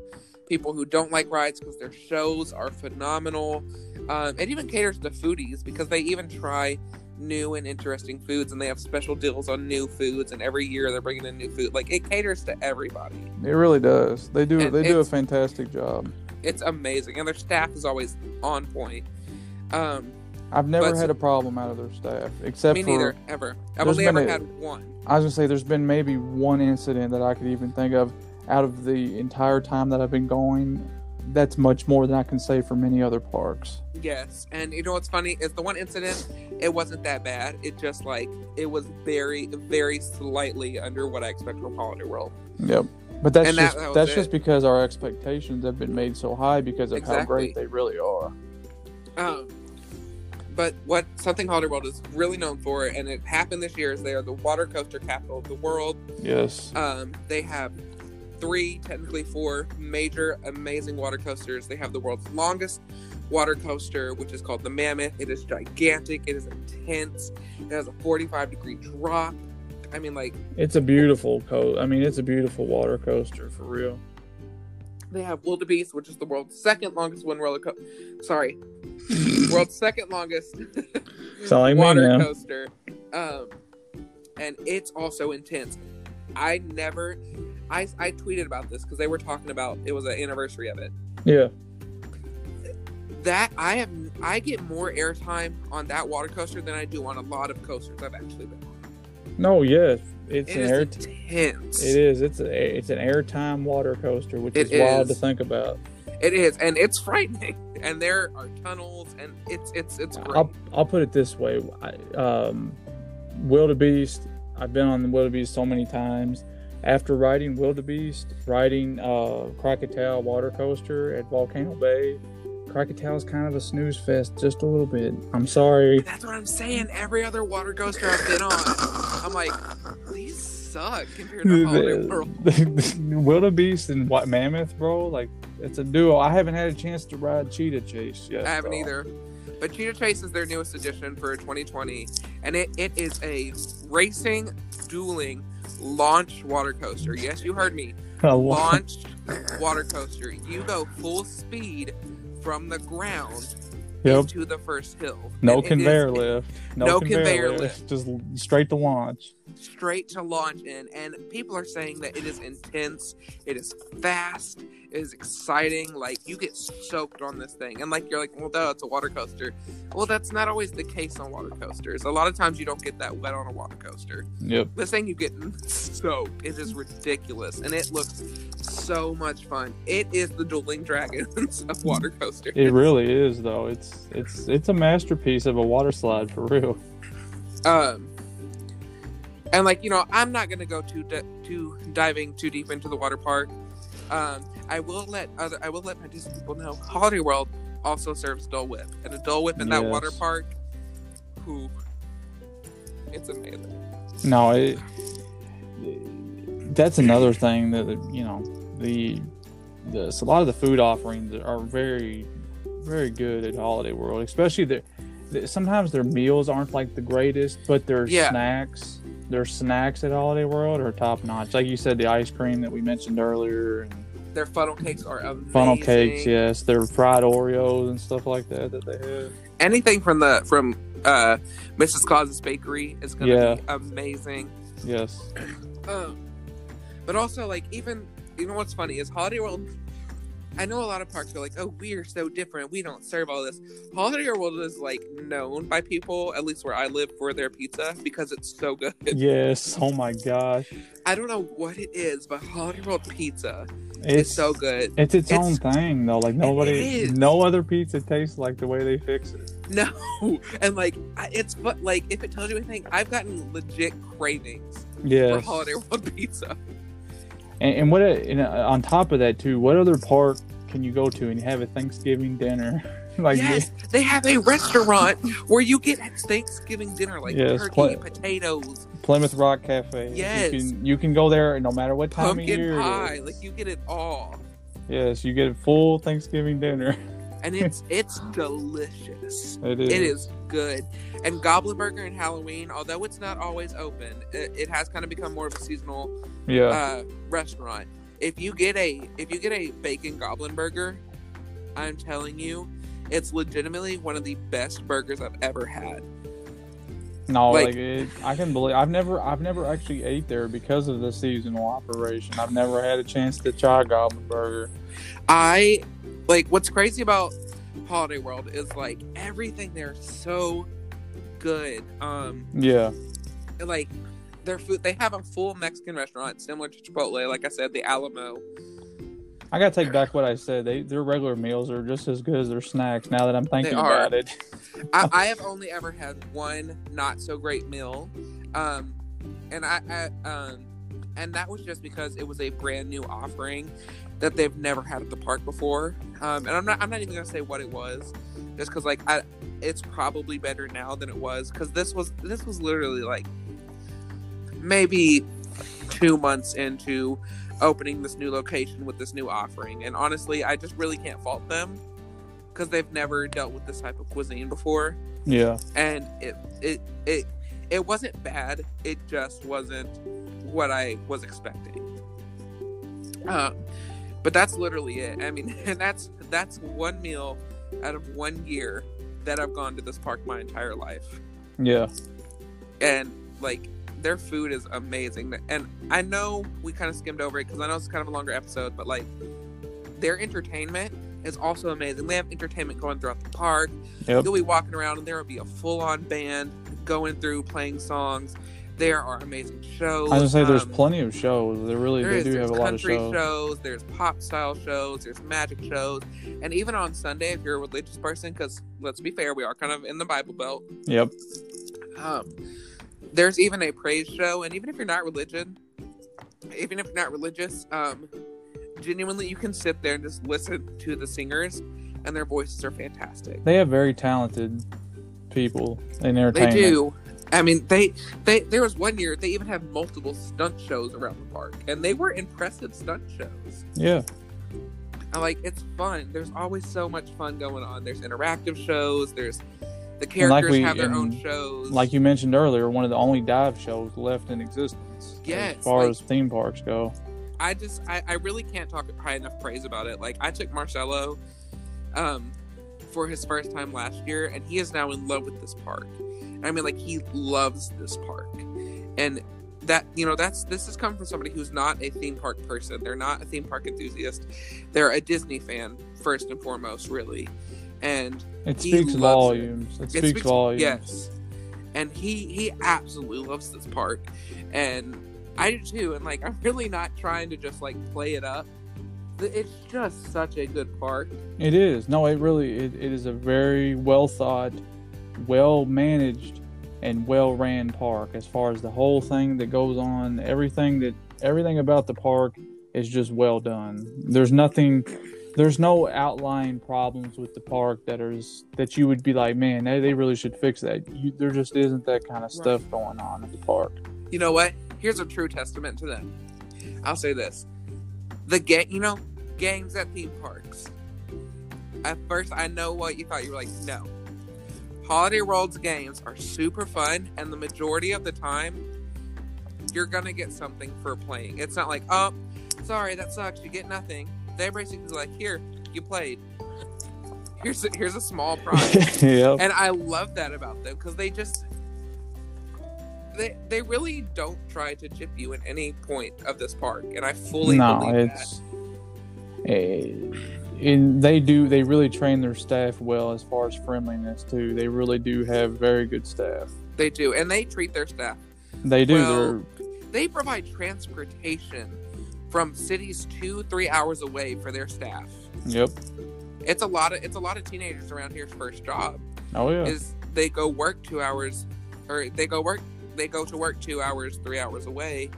Speaker 1: people who don't like rides because their shows are phenomenal. Um, it even caters to foodies because they even try new and interesting foods and they have special deals on new foods and every year they're bringing in new food. Like it caters to everybody.
Speaker 2: It really does. They do.
Speaker 1: And
Speaker 2: they do a fantastic job.
Speaker 1: It's amazing and their staff is always on point. Um,
Speaker 2: I've never
Speaker 1: But-
Speaker 2: had a problem out of their staff, except for
Speaker 1: me
Speaker 2: for
Speaker 1: neither, ever. I've only ever
Speaker 2: a-
Speaker 1: had one.
Speaker 2: I was gonna say there's been maybe one incident that I could even think of out of the entire time that I've been going. That's much more than I can say for many other parks.
Speaker 1: Yes, and you know what's funny is the one incident. It wasn't that bad. It just like it was very, very slightly under what I expect from Holiday World.
Speaker 2: Yep. But that's
Speaker 1: And
Speaker 2: just
Speaker 1: that
Speaker 2: that's
Speaker 1: it.
Speaker 2: just because our expectations have been made so high because of how great they really are.
Speaker 1: Um, but what something Holiday World is really known for, and it happened this year, is they are the water coaster capital of the world.
Speaker 2: Yes.
Speaker 1: Um, they have three, technically four, major, amazing water coasters. They have the world's longest water coaster, which is called the Mammoth. It is gigantic. It is intense. It has a 45 degree drop. I mean, like
Speaker 2: It's a beautiful co I mean it's a beautiful water coaster for real.
Speaker 1: they have Wildebeest, which is the world's second longest one roller coaster. Sorry, world's second longest
Speaker 2: like
Speaker 1: water coaster. Um, and it's also intense. I never, I I tweeted about this because they were talking about it was an anniversary of it.
Speaker 2: Yeah.
Speaker 1: That I have, I get more airtime on that water coaster than I do on a lot of coasters I've actually been on.
Speaker 2: No, yes. It's
Speaker 1: It
Speaker 2: an
Speaker 1: is
Speaker 2: air
Speaker 1: intense.
Speaker 2: it is. It's a it's an airtime water coaster, which
Speaker 1: It
Speaker 2: is wild to think about.
Speaker 1: It is, and it's frightening. And there are tunnels, and it's it's it's great.
Speaker 2: I'll I'll put it this way. I, um, Wildebeest. I've been on the Wildebeest so many times. After riding Wildebeest, riding uh, Krakatoa water coaster at Volcano Bay, Krakatoa is kind of a snooze fest, just a little bit. I'm sorry.
Speaker 1: That's what I'm saying. Every other water coaster I've been on, I'm like, these suck compared to Holiday World.
Speaker 2: Wildebeest and what Mammoth, bro? Like it's a duo. I haven't had a chance to ride Cheetah Chase yet.
Speaker 1: I haven't either. But Cheetah Chase is their newest addition for 2020, and it, it is a racing, dueling, launch water coaster. Yes, you heard me.
Speaker 2: A lot.
Speaker 1: Launched water coaster. You go full speed from the ground
Speaker 2: Yep.
Speaker 1: into the first hill.
Speaker 2: No
Speaker 1: And
Speaker 2: conveyor
Speaker 1: is
Speaker 2: lift. No,
Speaker 1: no
Speaker 2: conveyor,
Speaker 1: conveyor
Speaker 2: lift.
Speaker 1: lift.
Speaker 2: Just straight to launch.
Speaker 1: straight to launch in, and people are saying that it is intense, it is fast, is exciting. Like you get soaked on this thing, and like you're like, well, duh, it's a water coaster. Well, that's not always the case on water coasters. A lot of times you don't get that wet on a water coaster.
Speaker 2: Yep.
Speaker 1: This thing you get soaked. It is ridiculous, and it looks so much fun. It is the dueling dragons of water coasters.
Speaker 2: It really is though. It's it's it's a masterpiece of a water slide for real.
Speaker 1: um and like you know i'm not gonna go too too diving too deep into the water park um i will let other i will let my disney people know holiday world also serves dole whip and a dole whip in that water park who it's amazing
Speaker 2: No, it, that's another thing that you know the the so a lot of the food offerings are very very good at Holiday World, especially the, the sometimes their meals aren't like the greatest, but their
Speaker 1: Yeah.
Speaker 2: snacks their snacks at Holiday World are top notch. Like you said, the ice cream that we mentioned earlier, and
Speaker 1: their funnel cakes are amazing
Speaker 2: funnel cakes, yes, their fried Oreos and stuff like that that they have.
Speaker 1: anything from the from uh mrs claus's bakery is gonna
Speaker 2: Yeah.
Speaker 1: be amazing
Speaker 2: Yes,
Speaker 1: Um, but also, like, even you know what's funny is Holiday World. I know a lot of parks are like, "Oh, we are so different. We don't serve all this." Holiday World is like known by people, at least where I live, for their pizza because it's so good.
Speaker 2: yes. Oh my gosh,
Speaker 1: I don't know what it is, but Holiday World pizza
Speaker 2: it's
Speaker 1: is so good.
Speaker 2: It's its,
Speaker 1: It's-
Speaker 2: own thing though. Like nobody, no other pizza tastes like the way they fix it.
Speaker 1: No, and like it's but like if it tells you anything, I've gotten legit cravings for Holiday World pizza.
Speaker 2: And, and what? And uh, on top of that too, what other park can you go to and have a Thanksgiving dinner? like
Speaker 1: yes, they have a restaurant where you get Thanksgiving dinner, like
Speaker 2: Yes,
Speaker 1: turkey,
Speaker 2: pla-
Speaker 1: potatoes,
Speaker 2: Plymouth Rock Cafe.
Speaker 1: Yes.
Speaker 2: You can you can go there and no matter what time of year.
Speaker 1: pie. Like you get it all,
Speaker 2: Yes, you get a full Thanksgiving dinner.
Speaker 1: and it's it's delicious.
Speaker 2: It is.
Speaker 1: It is good. And Goblin Burger and Halloween, although it's not always open, it, it has kind of become more of a seasonal
Speaker 2: Yeah.
Speaker 1: uh, restaurant. If you get a if you get a bacon Goblin Burger, I'm telling you, it's legitimately one of the best burgers I've ever had.
Speaker 2: no,
Speaker 1: like-
Speaker 2: like, it, I can believe I've never I've never actually ate there because of the seasonal operation. I've never had a chance to try Goblin Burger.
Speaker 1: I like what's crazy about Holiday World is like everything there is so good. Um,
Speaker 2: Yeah.
Speaker 1: like their food, they have a full Mexican restaurant similar to Chipotle. Like I said, the Alamo.
Speaker 2: I gotta take back what I said. They their regular meals are just as good as their snacks. Now that I'm thinking about it,
Speaker 1: I, I have only ever had one not so great meal, um, and I, I um, and that was just because it was a brand new offering that they've never had at the park before. Um, and I'm not I'm not even gonna say what it was, just because like I, it's probably better now than it was because this was this was literally like maybe two months into opening this new location with this new offering, and honestly, I just really can't fault them because they've never dealt with this type of cuisine before.
Speaker 2: Yeah,
Speaker 1: and it it it it wasn't bad it just wasn't what i was expecting. Um but that's literally it. I mean and that's that's one meal out of one year that i've gone to this park my entire life.
Speaker 2: Yeah,
Speaker 1: and like their food is amazing. And i know we kind of skimmed over it because i know it's kind of a longer episode but like their entertainment is also amazing. They have entertainment going throughout the park.
Speaker 2: Yep.
Speaker 1: you'll be walking around and there will be a full-on band going through playing songs there are amazing shows
Speaker 2: I was gonna say there's
Speaker 1: um,
Speaker 2: plenty of shows. They really
Speaker 1: there
Speaker 2: they
Speaker 1: is.
Speaker 2: do have a lot of
Speaker 1: country
Speaker 2: shows.
Speaker 1: there's pop style shows, there's magic shows, and even on Sunday, if you're a religious person, because let's be fair, we are kind of in the Bible Belt.
Speaker 2: Yep.
Speaker 1: Um, there's even a praise show, and even if you're not religion, even if you're not religious, um, genuinely you can sit there and just listen to the singers, and their voices are fantastic.
Speaker 2: They have very talented people in entertainment.
Speaker 1: They do. I mean, they they there was one year they even had multiple stunt shows around the park, and they were impressive stunt shows.
Speaker 2: Yeah.
Speaker 1: I like it's fun. There's always so much fun going on. There's interactive shows. There's the characters
Speaker 2: we-
Speaker 1: have their own shows.
Speaker 2: Like you mentioned earlier, one of the only dive shows left in existence.
Speaker 1: Yes,
Speaker 2: As far
Speaker 1: like-
Speaker 2: as theme parks go.
Speaker 1: I just I, I really can't talk high enough praise about it. Like I took Marcello um, for his first time last year, and he is now in love with this park. I mean, like he loves this park, and that you know that's this has come from somebody who's not a theme park person. They're not a theme park enthusiast. They're a Disney fan first and foremost, really. And
Speaker 2: It
Speaker 1: He
Speaker 2: speaks
Speaker 1: loves it.
Speaker 2: volumes. It,
Speaker 1: It
Speaker 2: speaks,
Speaker 1: speaks-
Speaker 2: volumes.
Speaker 1: Yes. And he he absolutely loves this park. And I do too. And like I'm really not trying to just like play it up. It's just such a good park.
Speaker 2: It is. No, it really it, it is a very well thought, well managed, and well ran park as far as the whole thing that goes on, everything that everything about the park is just well done. There's nothing there's no outlying problems with the park that is that you would be like, man, they, they really should fix that. You, there just isn't that kind of stuff going on at the park.
Speaker 1: You know what? Here's a true testament to them. I'll say this. The game, you know, games at theme parks. At first, I know what you thought. You were like, no. Holiday World's games are super fun, and the majority of the time, you're gonna get something for playing. It's not like, oh, sorry, that sucks. You get nothing. They're basically like, here, you played. Here's a, here's a small prize.
Speaker 2: yep.
Speaker 1: and I love that about them because they just they they really don't try to chip you at any point of this park, and I fully
Speaker 2: no,
Speaker 1: believe
Speaker 2: it's eh, and they do they really train their staff well as far as friendliness too. They really do have very good staff.
Speaker 1: they do, and they treat their staff.
Speaker 2: They do.
Speaker 1: Well- They provide transportation from cities two three hours away for their staff.
Speaker 2: yep.
Speaker 1: It's a lot of it's a lot of teenagers around here's first job
Speaker 2: Oh yeah.
Speaker 1: is they go work two hours or they go work they go to work two hours three hours away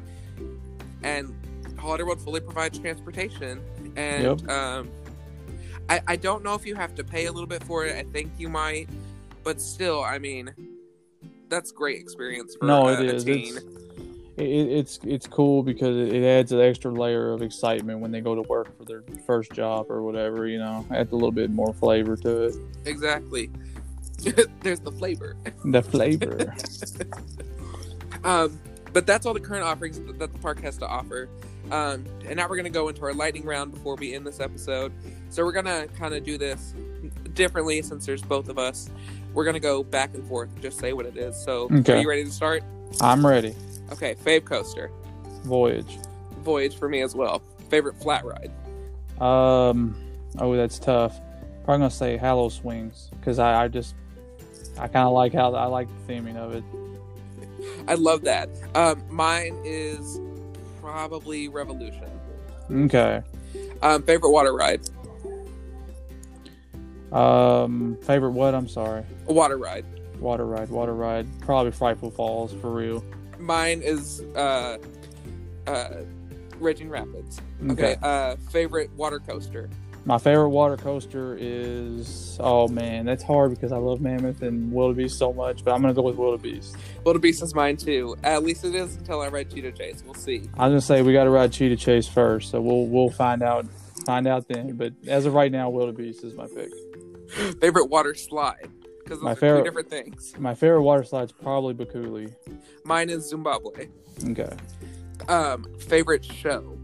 Speaker 1: and holiday world fully provides transportation and
Speaker 2: Yep.
Speaker 1: um I, I don't know if you have to pay a little bit for it i think you might but still i mean that's great experience for
Speaker 2: no,
Speaker 1: a,
Speaker 2: it
Speaker 1: teen
Speaker 2: It's, it, it's it's cool because it, it adds an extra layer of excitement when they go to work for their first job or whatever. You know, adds a little bit more flavor to it.
Speaker 1: exactly there's the flavor
Speaker 2: The flavor.
Speaker 1: Um, but that's all the current offerings that the park has to offer. Um, and now we're going to go into our lightning round before we end this episode. So we're going to kind of do this differently since there's both of us. We're going to go back and forth, and just say what it is. So
Speaker 2: Okay.
Speaker 1: are you ready to start?
Speaker 2: I'm ready.
Speaker 1: Okay, fave coaster.
Speaker 2: Voyage.
Speaker 1: Voyage for me as well. Favorite flat ride.
Speaker 2: Um. Oh, that's tough. Probably gonna say HalloSwings because I, I just I kind of like how I like the theming of it.
Speaker 1: I love that. Um, mine is probably Revolution.
Speaker 2: Okay.
Speaker 1: Um, favorite water ride.
Speaker 2: Um. Favorite what? I'm sorry.
Speaker 1: Water ride.
Speaker 2: Water ride. Water ride. Probably Frightful Falls for real.
Speaker 1: Mine is uh, uh, Raging Rapids.
Speaker 2: Okay.
Speaker 1: Okay. Uh, favorite water coaster.
Speaker 2: My favorite water coaster is oh man, that's hard because I love Mammoth and Wildebeest so much, but I'm gonna go with Wildebeest.
Speaker 1: Wildebeest is mine too. At least it is until I ride Cheetah Chase. We'll see.
Speaker 2: I was gonna say we got to ride Cheetah Chase first, so we'll we'll find out find out then. But as of right now, Wildebeest is my pick.
Speaker 1: Favorite water slide because those
Speaker 2: My
Speaker 1: are
Speaker 2: favorite-
Speaker 1: two different things.
Speaker 2: My favorite water slide's probably Bakuli.
Speaker 1: Mine is Zoombabwe.
Speaker 2: Okay.
Speaker 1: Um, favorite show.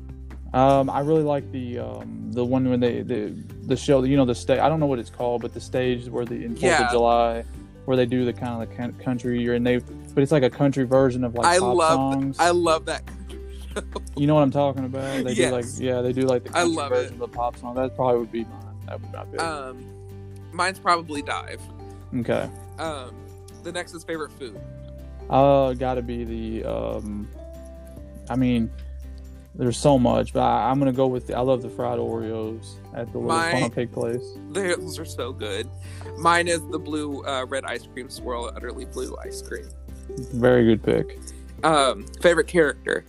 Speaker 2: Um, I really like the um the one when they the the show you know the stage I don't know what it's called but the stage where the in Fourth
Speaker 1: Yeah.
Speaker 2: of July where they do the kind of the coun- country and they but it's like a country version of like
Speaker 1: I
Speaker 2: pop
Speaker 1: love-
Speaker 2: songs.
Speaker 1: I love that.
Speaker 2: you know what I'm talking about? They do like yeah they do like the
Speaker 1: I
Speaker 2: country
Speaker 1: love
Speaker 2: version
Speaker 1: it.
Speaker 2: of the pop song. That probably would be mine. That would not be.
Speaker 1: Um, mine's probably dive.
Speaker 2: okay.
Speaker 1: Um, the next is favorite food.
Speaker 2: Uh, gotta be the um. I mean, there's so much, but I, I'm gonna go with the. I love the fried Oreos at the little
Speaker 1: My-
Speaker 2: Funnel Pig place.
Speaker 1: Those are so good. Mine is the blue uh, red ice cream swirl, Udderly Blue ice cream.
Speaker 2: Very good pick.
Speaker 1: Um, favorite character.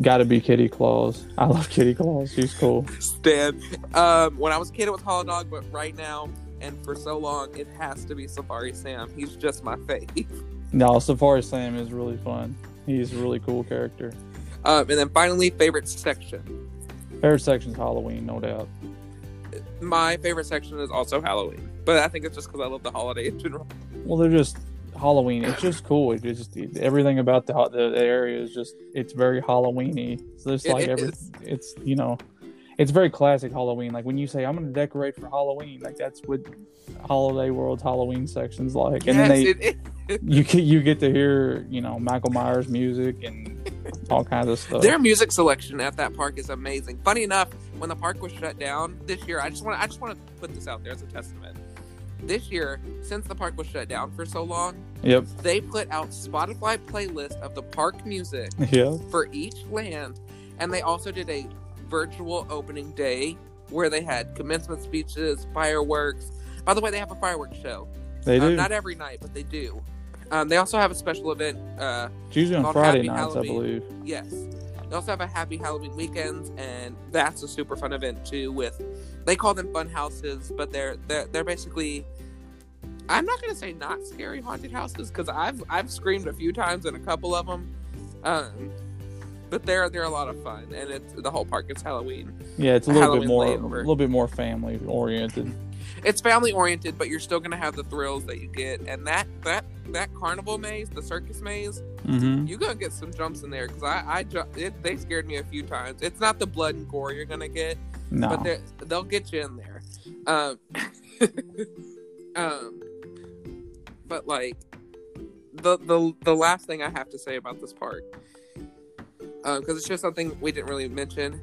Speaker 2: Gotta be Kitty Claus. I love Kitty Claus. She's cool.
Speaker 1: Stan. Um, when I was a kid, it was Holidog, but right now and for so long, it has to be Safari Sam. He's just my fave.
Speaker 2: No, Safari Sam is really fun. He's a really cool character.
Speaker 1: Um, and then finally, favorite section.
Speaker 2: Favorite section is Halloween, no doubt.
Speaker 1: My favorite section is also Halloween, but I think it's just because I love the holiday in general.
Speaker 2: Well, they're just Halloween. It's just cool. It just everything about the the area is just it's very Halloweeny. So it's
Speaker 1: It
Speaker 2: like every
Speaker 1: is.
Speaker 2: it's you know, it's very classic Halloween. Like when you say I'm going to decorate for Halloween, like that's what Holiday World's Halloween section's like. And
Speaker 1: yes,
Speaker 2: then they you get you get to hear you know Michael Myers music and all kinds of stuff.
Speaker 1: their music selection at that park is amazing. Funny enough, when the park was shut down this year, I just want I just want to put this out there as a testament. This year, since the park was shut down for so long,
Speaker 2: Yep.
Speaker 1: they put out Spotify playlist of the park music
Speaker 2: Yeah.
Speaker 1: for each land, and they also did a virtual opening day where they had commencement speeches, fireworks. By the way, they have a fireworks show.
Speaker 2: They
Speaker 1: Uh,
Speaker 2: do.
Speaker 1: not every night, but they do. Um, they also have a special event. Uh,
Speaker 2: it's usually on Friday
Speaker 1: Happy
Speaker 2: nights, I believe.
Speaker 1: yes, they also have a Happy Halloween weekends, and that's a super fun event too. With they call them fun houses, but they're they're they're basically. I'm not gonna say not scary haunted houses because I've I've screamed a few times in a couple of them, um, but they're they're a lot of fun, and it's the whole park is Halloween.
Speaker 2: Yeah, it's a little bit more,
Speaker 1: layover.
Speaker 2: a little bit more family oriented.
Speaker 1: It's family oriented, but you're still gonna have the thrills that you get, and that that that carnival maze, the circus maze,
Speaker 2: Mm-hmm.
Speaker 1: you gonna get some jumps in there because I I ju- it, they scared me a few times. It's not the blood and gore you're gonna get,
Speaker 2: No.
Speaker 1: but they they'll get you in there. Um, um, but like the the the last thing I have to say about this park, because it's just something we didn't really mention.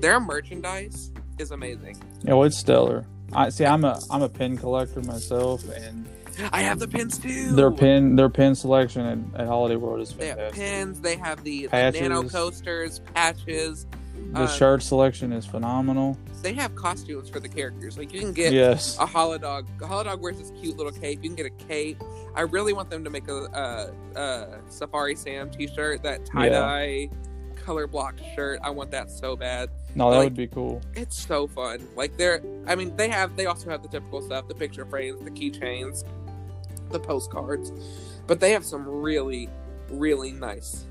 Speaker 1: Their merchandise is amazing.
Speaker 2: Yeah, well, it's stellar. I see. I'm a I'm a pin collector myself, and
Speaker 1: I have the pins too.
Speaker 2: their pin their pin selection at, at Holiday World is
Speaker 1: They have
Speaker 2: fantastic.
Speaker 1: pins. They have the, the nano coasters, patches.
Speaker 2: The
Speaker 1: uh,
Speaker 2: shirt selection is phenomenal.
Speaker 1: They have costumes for the characters. Like you can get
Speaker 2: yes.
Speaker 1: a Holidog. A Holidog wears this cute little cape. You can get a cape. I really want them to make a, a, a Safari Sam T-shirt, that tie dye color block shirt. I want that so bad.
Speaker 2: No, that
Speaker 1: like-
Speaker 2: would be cool.
Speaker 1: It's so fun. Like they're, I mean, they have. They also have the typical stuff: the picture frames, the keychains, the postcards. But they have some really, really nice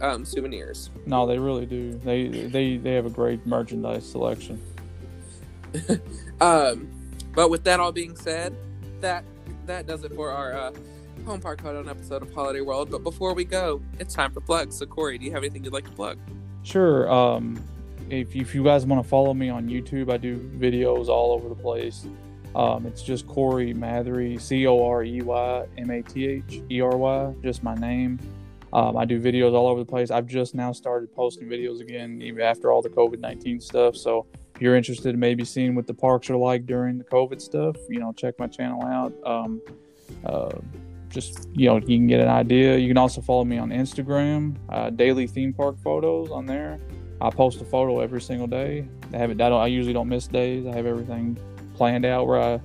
Speaker 1: um, souvenirs.
Speaker 2: No, they really do. They they they have a great merchandise selection.
Speaker 1: Um, but with that all being said, that that does it for our uh, home park on an episode of Holiday World. But before we go, it's time for plugs. So Corey, do you have anything you'd like to plug?
Speaker 2: Sure. Um, if if you guys want to follow me on YouTube, I do videos all over the place. Um, it's just Corey Mathery, C O R E Y M A T H E R Y, just my name. Um, I do videos all over the place. I've just now started posting videos again, even after all the COVID 19 stuff. So if you're interested in maybe seeing what the parks are like during the COVID stuff, you know, check my channel out. Um, uh, just, you know, you can get an idea. You can also follow me on Instagram, uh, daily theme park photos on there. I post a photo every single day. I have it. I, I usually don't miss days. I have everything planned out where I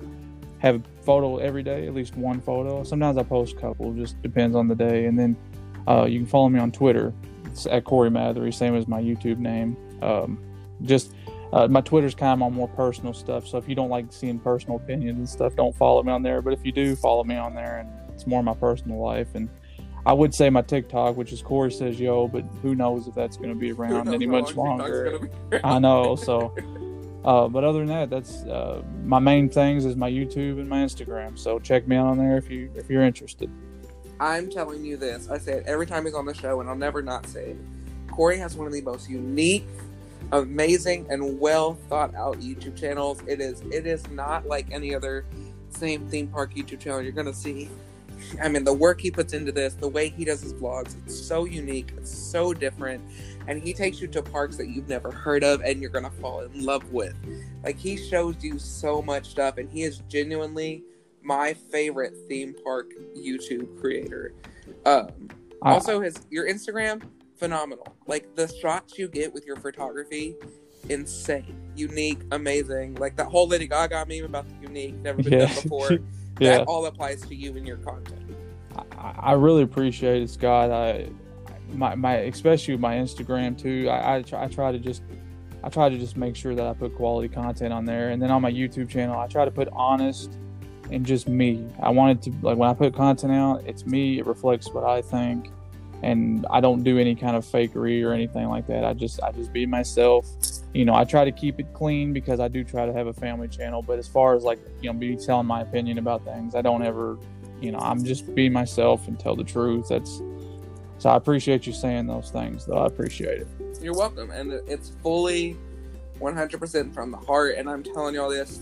Speaker 2: have a photo every day, at least one photo. Sometimes I post a couple, just depends on the day. And then uh, you can follow me on Twitter. It's at Corey Mathery, same as my YouTube name. Um, just uh, my Twitter's kind of on more personal stuff. So if you don't like seeing personal opinions and stuff, don't follow me on there. But if you do, follow me on there, and it's more my personal life. And I would say my TikTok, which is Corey says yo, but who knows if that's going to be around any much longer. I know. So, uh, but other than that, that's uh, my main things is my YouTube and my Instagram. So check me out on there if you if you're interested.
Speaker 1: I'm telling you this. I say it every time he's on the show, and I'll never not say it. Corey has one of the most unique, amazing, and well thought out YouTube channels. It is. It is not like any other same theme park YouTube channel you're gonna see. I mean, the work he puts into this, the way he does his vlogs, it's so unique. It's so different, and he takes you to parks that you've never heard of, and you're gonna fall in love with. Like he shows you so much stuff, and he is genuinely my favorite theme park YouTube creator. Um,
Speaker 2: I-
Speaker 1: also, his your Instagram phenomenal. Like the shots you get with your photography, insane, unique, amazing. Like that whole Lady Gaga meme about the unique, never been
Speaker 2: Yeah.
Speaker 1: done before.
Speaker 2: yeah.
Speaker 1: That all applies to you and your content.
Speaker 2: I, I really appreciate it, Scott. I my my especially my Instagram too. I I try, I try to just I try to just make sure that I put quality content on there, and then on my YouTube channel, I try to put honest and just me. I wanted to like when I put content out, it's me. It reflects what I think, and I don't do any kind of fakery or anything like that. I just I just be myself. You know, I try to keep it clean because I do try to have a family channel. But as far as like you know, be telling my opinion about things, I don't ever you know i'm just be myself and tell the truth that's so i appreciate you saying those things though i appreciate it
Speaker 1: You're welcome, and it's fully 100% from the heart, and I'm telling y'all this.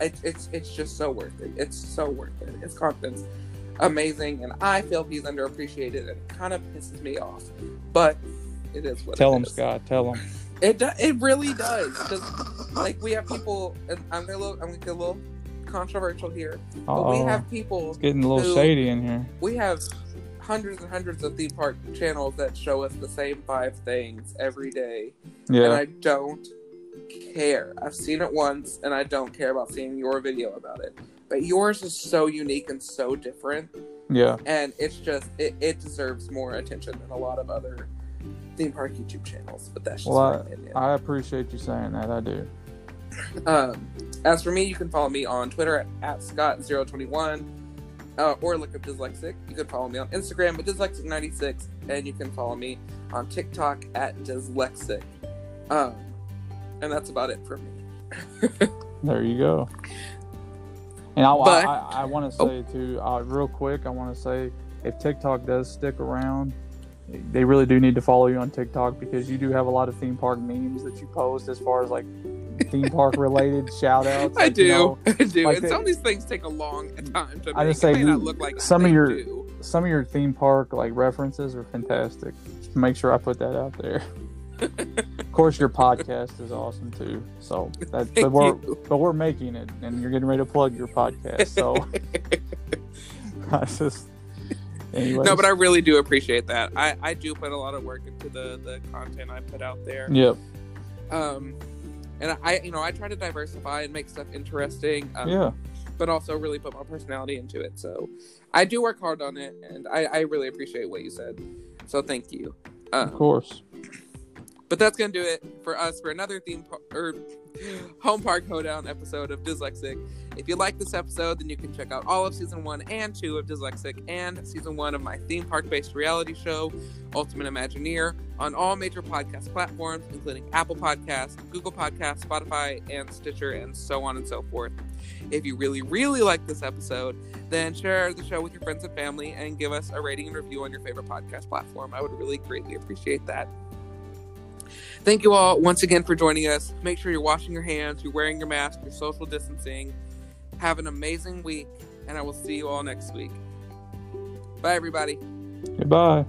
Speaker 1: It's it's it's just so worth it. It's so worth it. His confidence amazing, and I feel he's underappreciated. and It kind of pisses me off, but it is what.
Speaker 2: Tell
Speaker 1: it
Speaker 2: him,
Speaker 1: is.
Speaker 2: Scott. Tell him.
Speaker 1: It do, it really does because like we have people, and I'm gonna look, I'm gonna get a little controversial here, but we have people
Speaker 2: it's getting a little
Speaker 1: who-
Speaker 2: shady in here.
Speaker 1: we have hundreds and hundreds of theme park channels that show us the same five things every day and i don't care i've seen it once and i don't care about seeing your video about it but yours is so unique and so different
Speaker 2: Yeah.
Speaker 1: and it's just it, it deserves more attention than a lot of other theme park youtube channels but that's just
Speaker 2: Well,
Speaker 1: my opinion
Speaker 2: I appreciate you saying that. I do.
Speaker 1: Um, as for me, you can follow me on Twitter at, at Scott021 uh, or look up Dyslexic. You can follow me on Instagram at Dyslexic96 and you can follow me on TikTok at Dyslexic. Um, and that's about it for me.
Speaker 2: There you go. And I,
Speaker 1: But-
Speaker 2: I, I, want to
Speaker 1: Oh.
Speaker 2: say too, uh, real quick, I want to say if TikTok does stick around, they really do need to follow you on TikTok because you do have a lot of theme park memes that you post as far as like theme park related shout outs.
Speaker 1: I do. I do.
Speaker 2: like
Speaker 1: and
Speaker 2: they-
Speaker 1: some of these things take a long time to make.
Speaker 2: I just
Speaker 1: it
Speaker 2: say
Speaker 1: may not
Speaker 2: you-
Speaker 1: look like
Speaker 2: some of your-
Speaker 1: do.
Speaker 2: Some of your theme park like references are fantastic. Make sure I put that out there. of course, your podcast is awesome too. So that, but we're
Speaker 1: you.
Speaker 2: but we're making it, and you're getting ready to plug your podcast. So I just, anyways.
Speaker 1: No, but I really do appreciate that. I, I do put a lot of work into the, the content I put out there.
Speaker 2: Yep.
Speaker 1: Um, and I, you know, I try to diversify and make stuff interesting. Um,
Speaker 2: Yeah.
Speaker 1: But also really put my personality into it. So I do work hard on it, and I, I really appreciate what you said. So thank you.
Speaker 2: Of
Speaker 1: Um,
Speaker 2: course.
Speaker 1: But that's gonna do it for us for another theme par- or home park hoedown episode of Dyslexic. If you like this episode, then you can check out all of season one and two of Dyslexic and season one of my theme park based reality show, Ultimate Imagineer, on all major podcast platforms, including Apple Podcasts, Google Podcasts, Spotify, and Stitcher, and so on and so forth. If you really, really like this episode, then share the show with your friends and family and give us a rating and review on your favorite podcast platform. I would really greatly appreciate that. Thank you all once again for joining us. Make sure you're washing your hands, you're wearing your mask, you're social distancing. Have an amazing week, and I will see you all next week. Bye, everybody.
Speaker 2: Goodbye.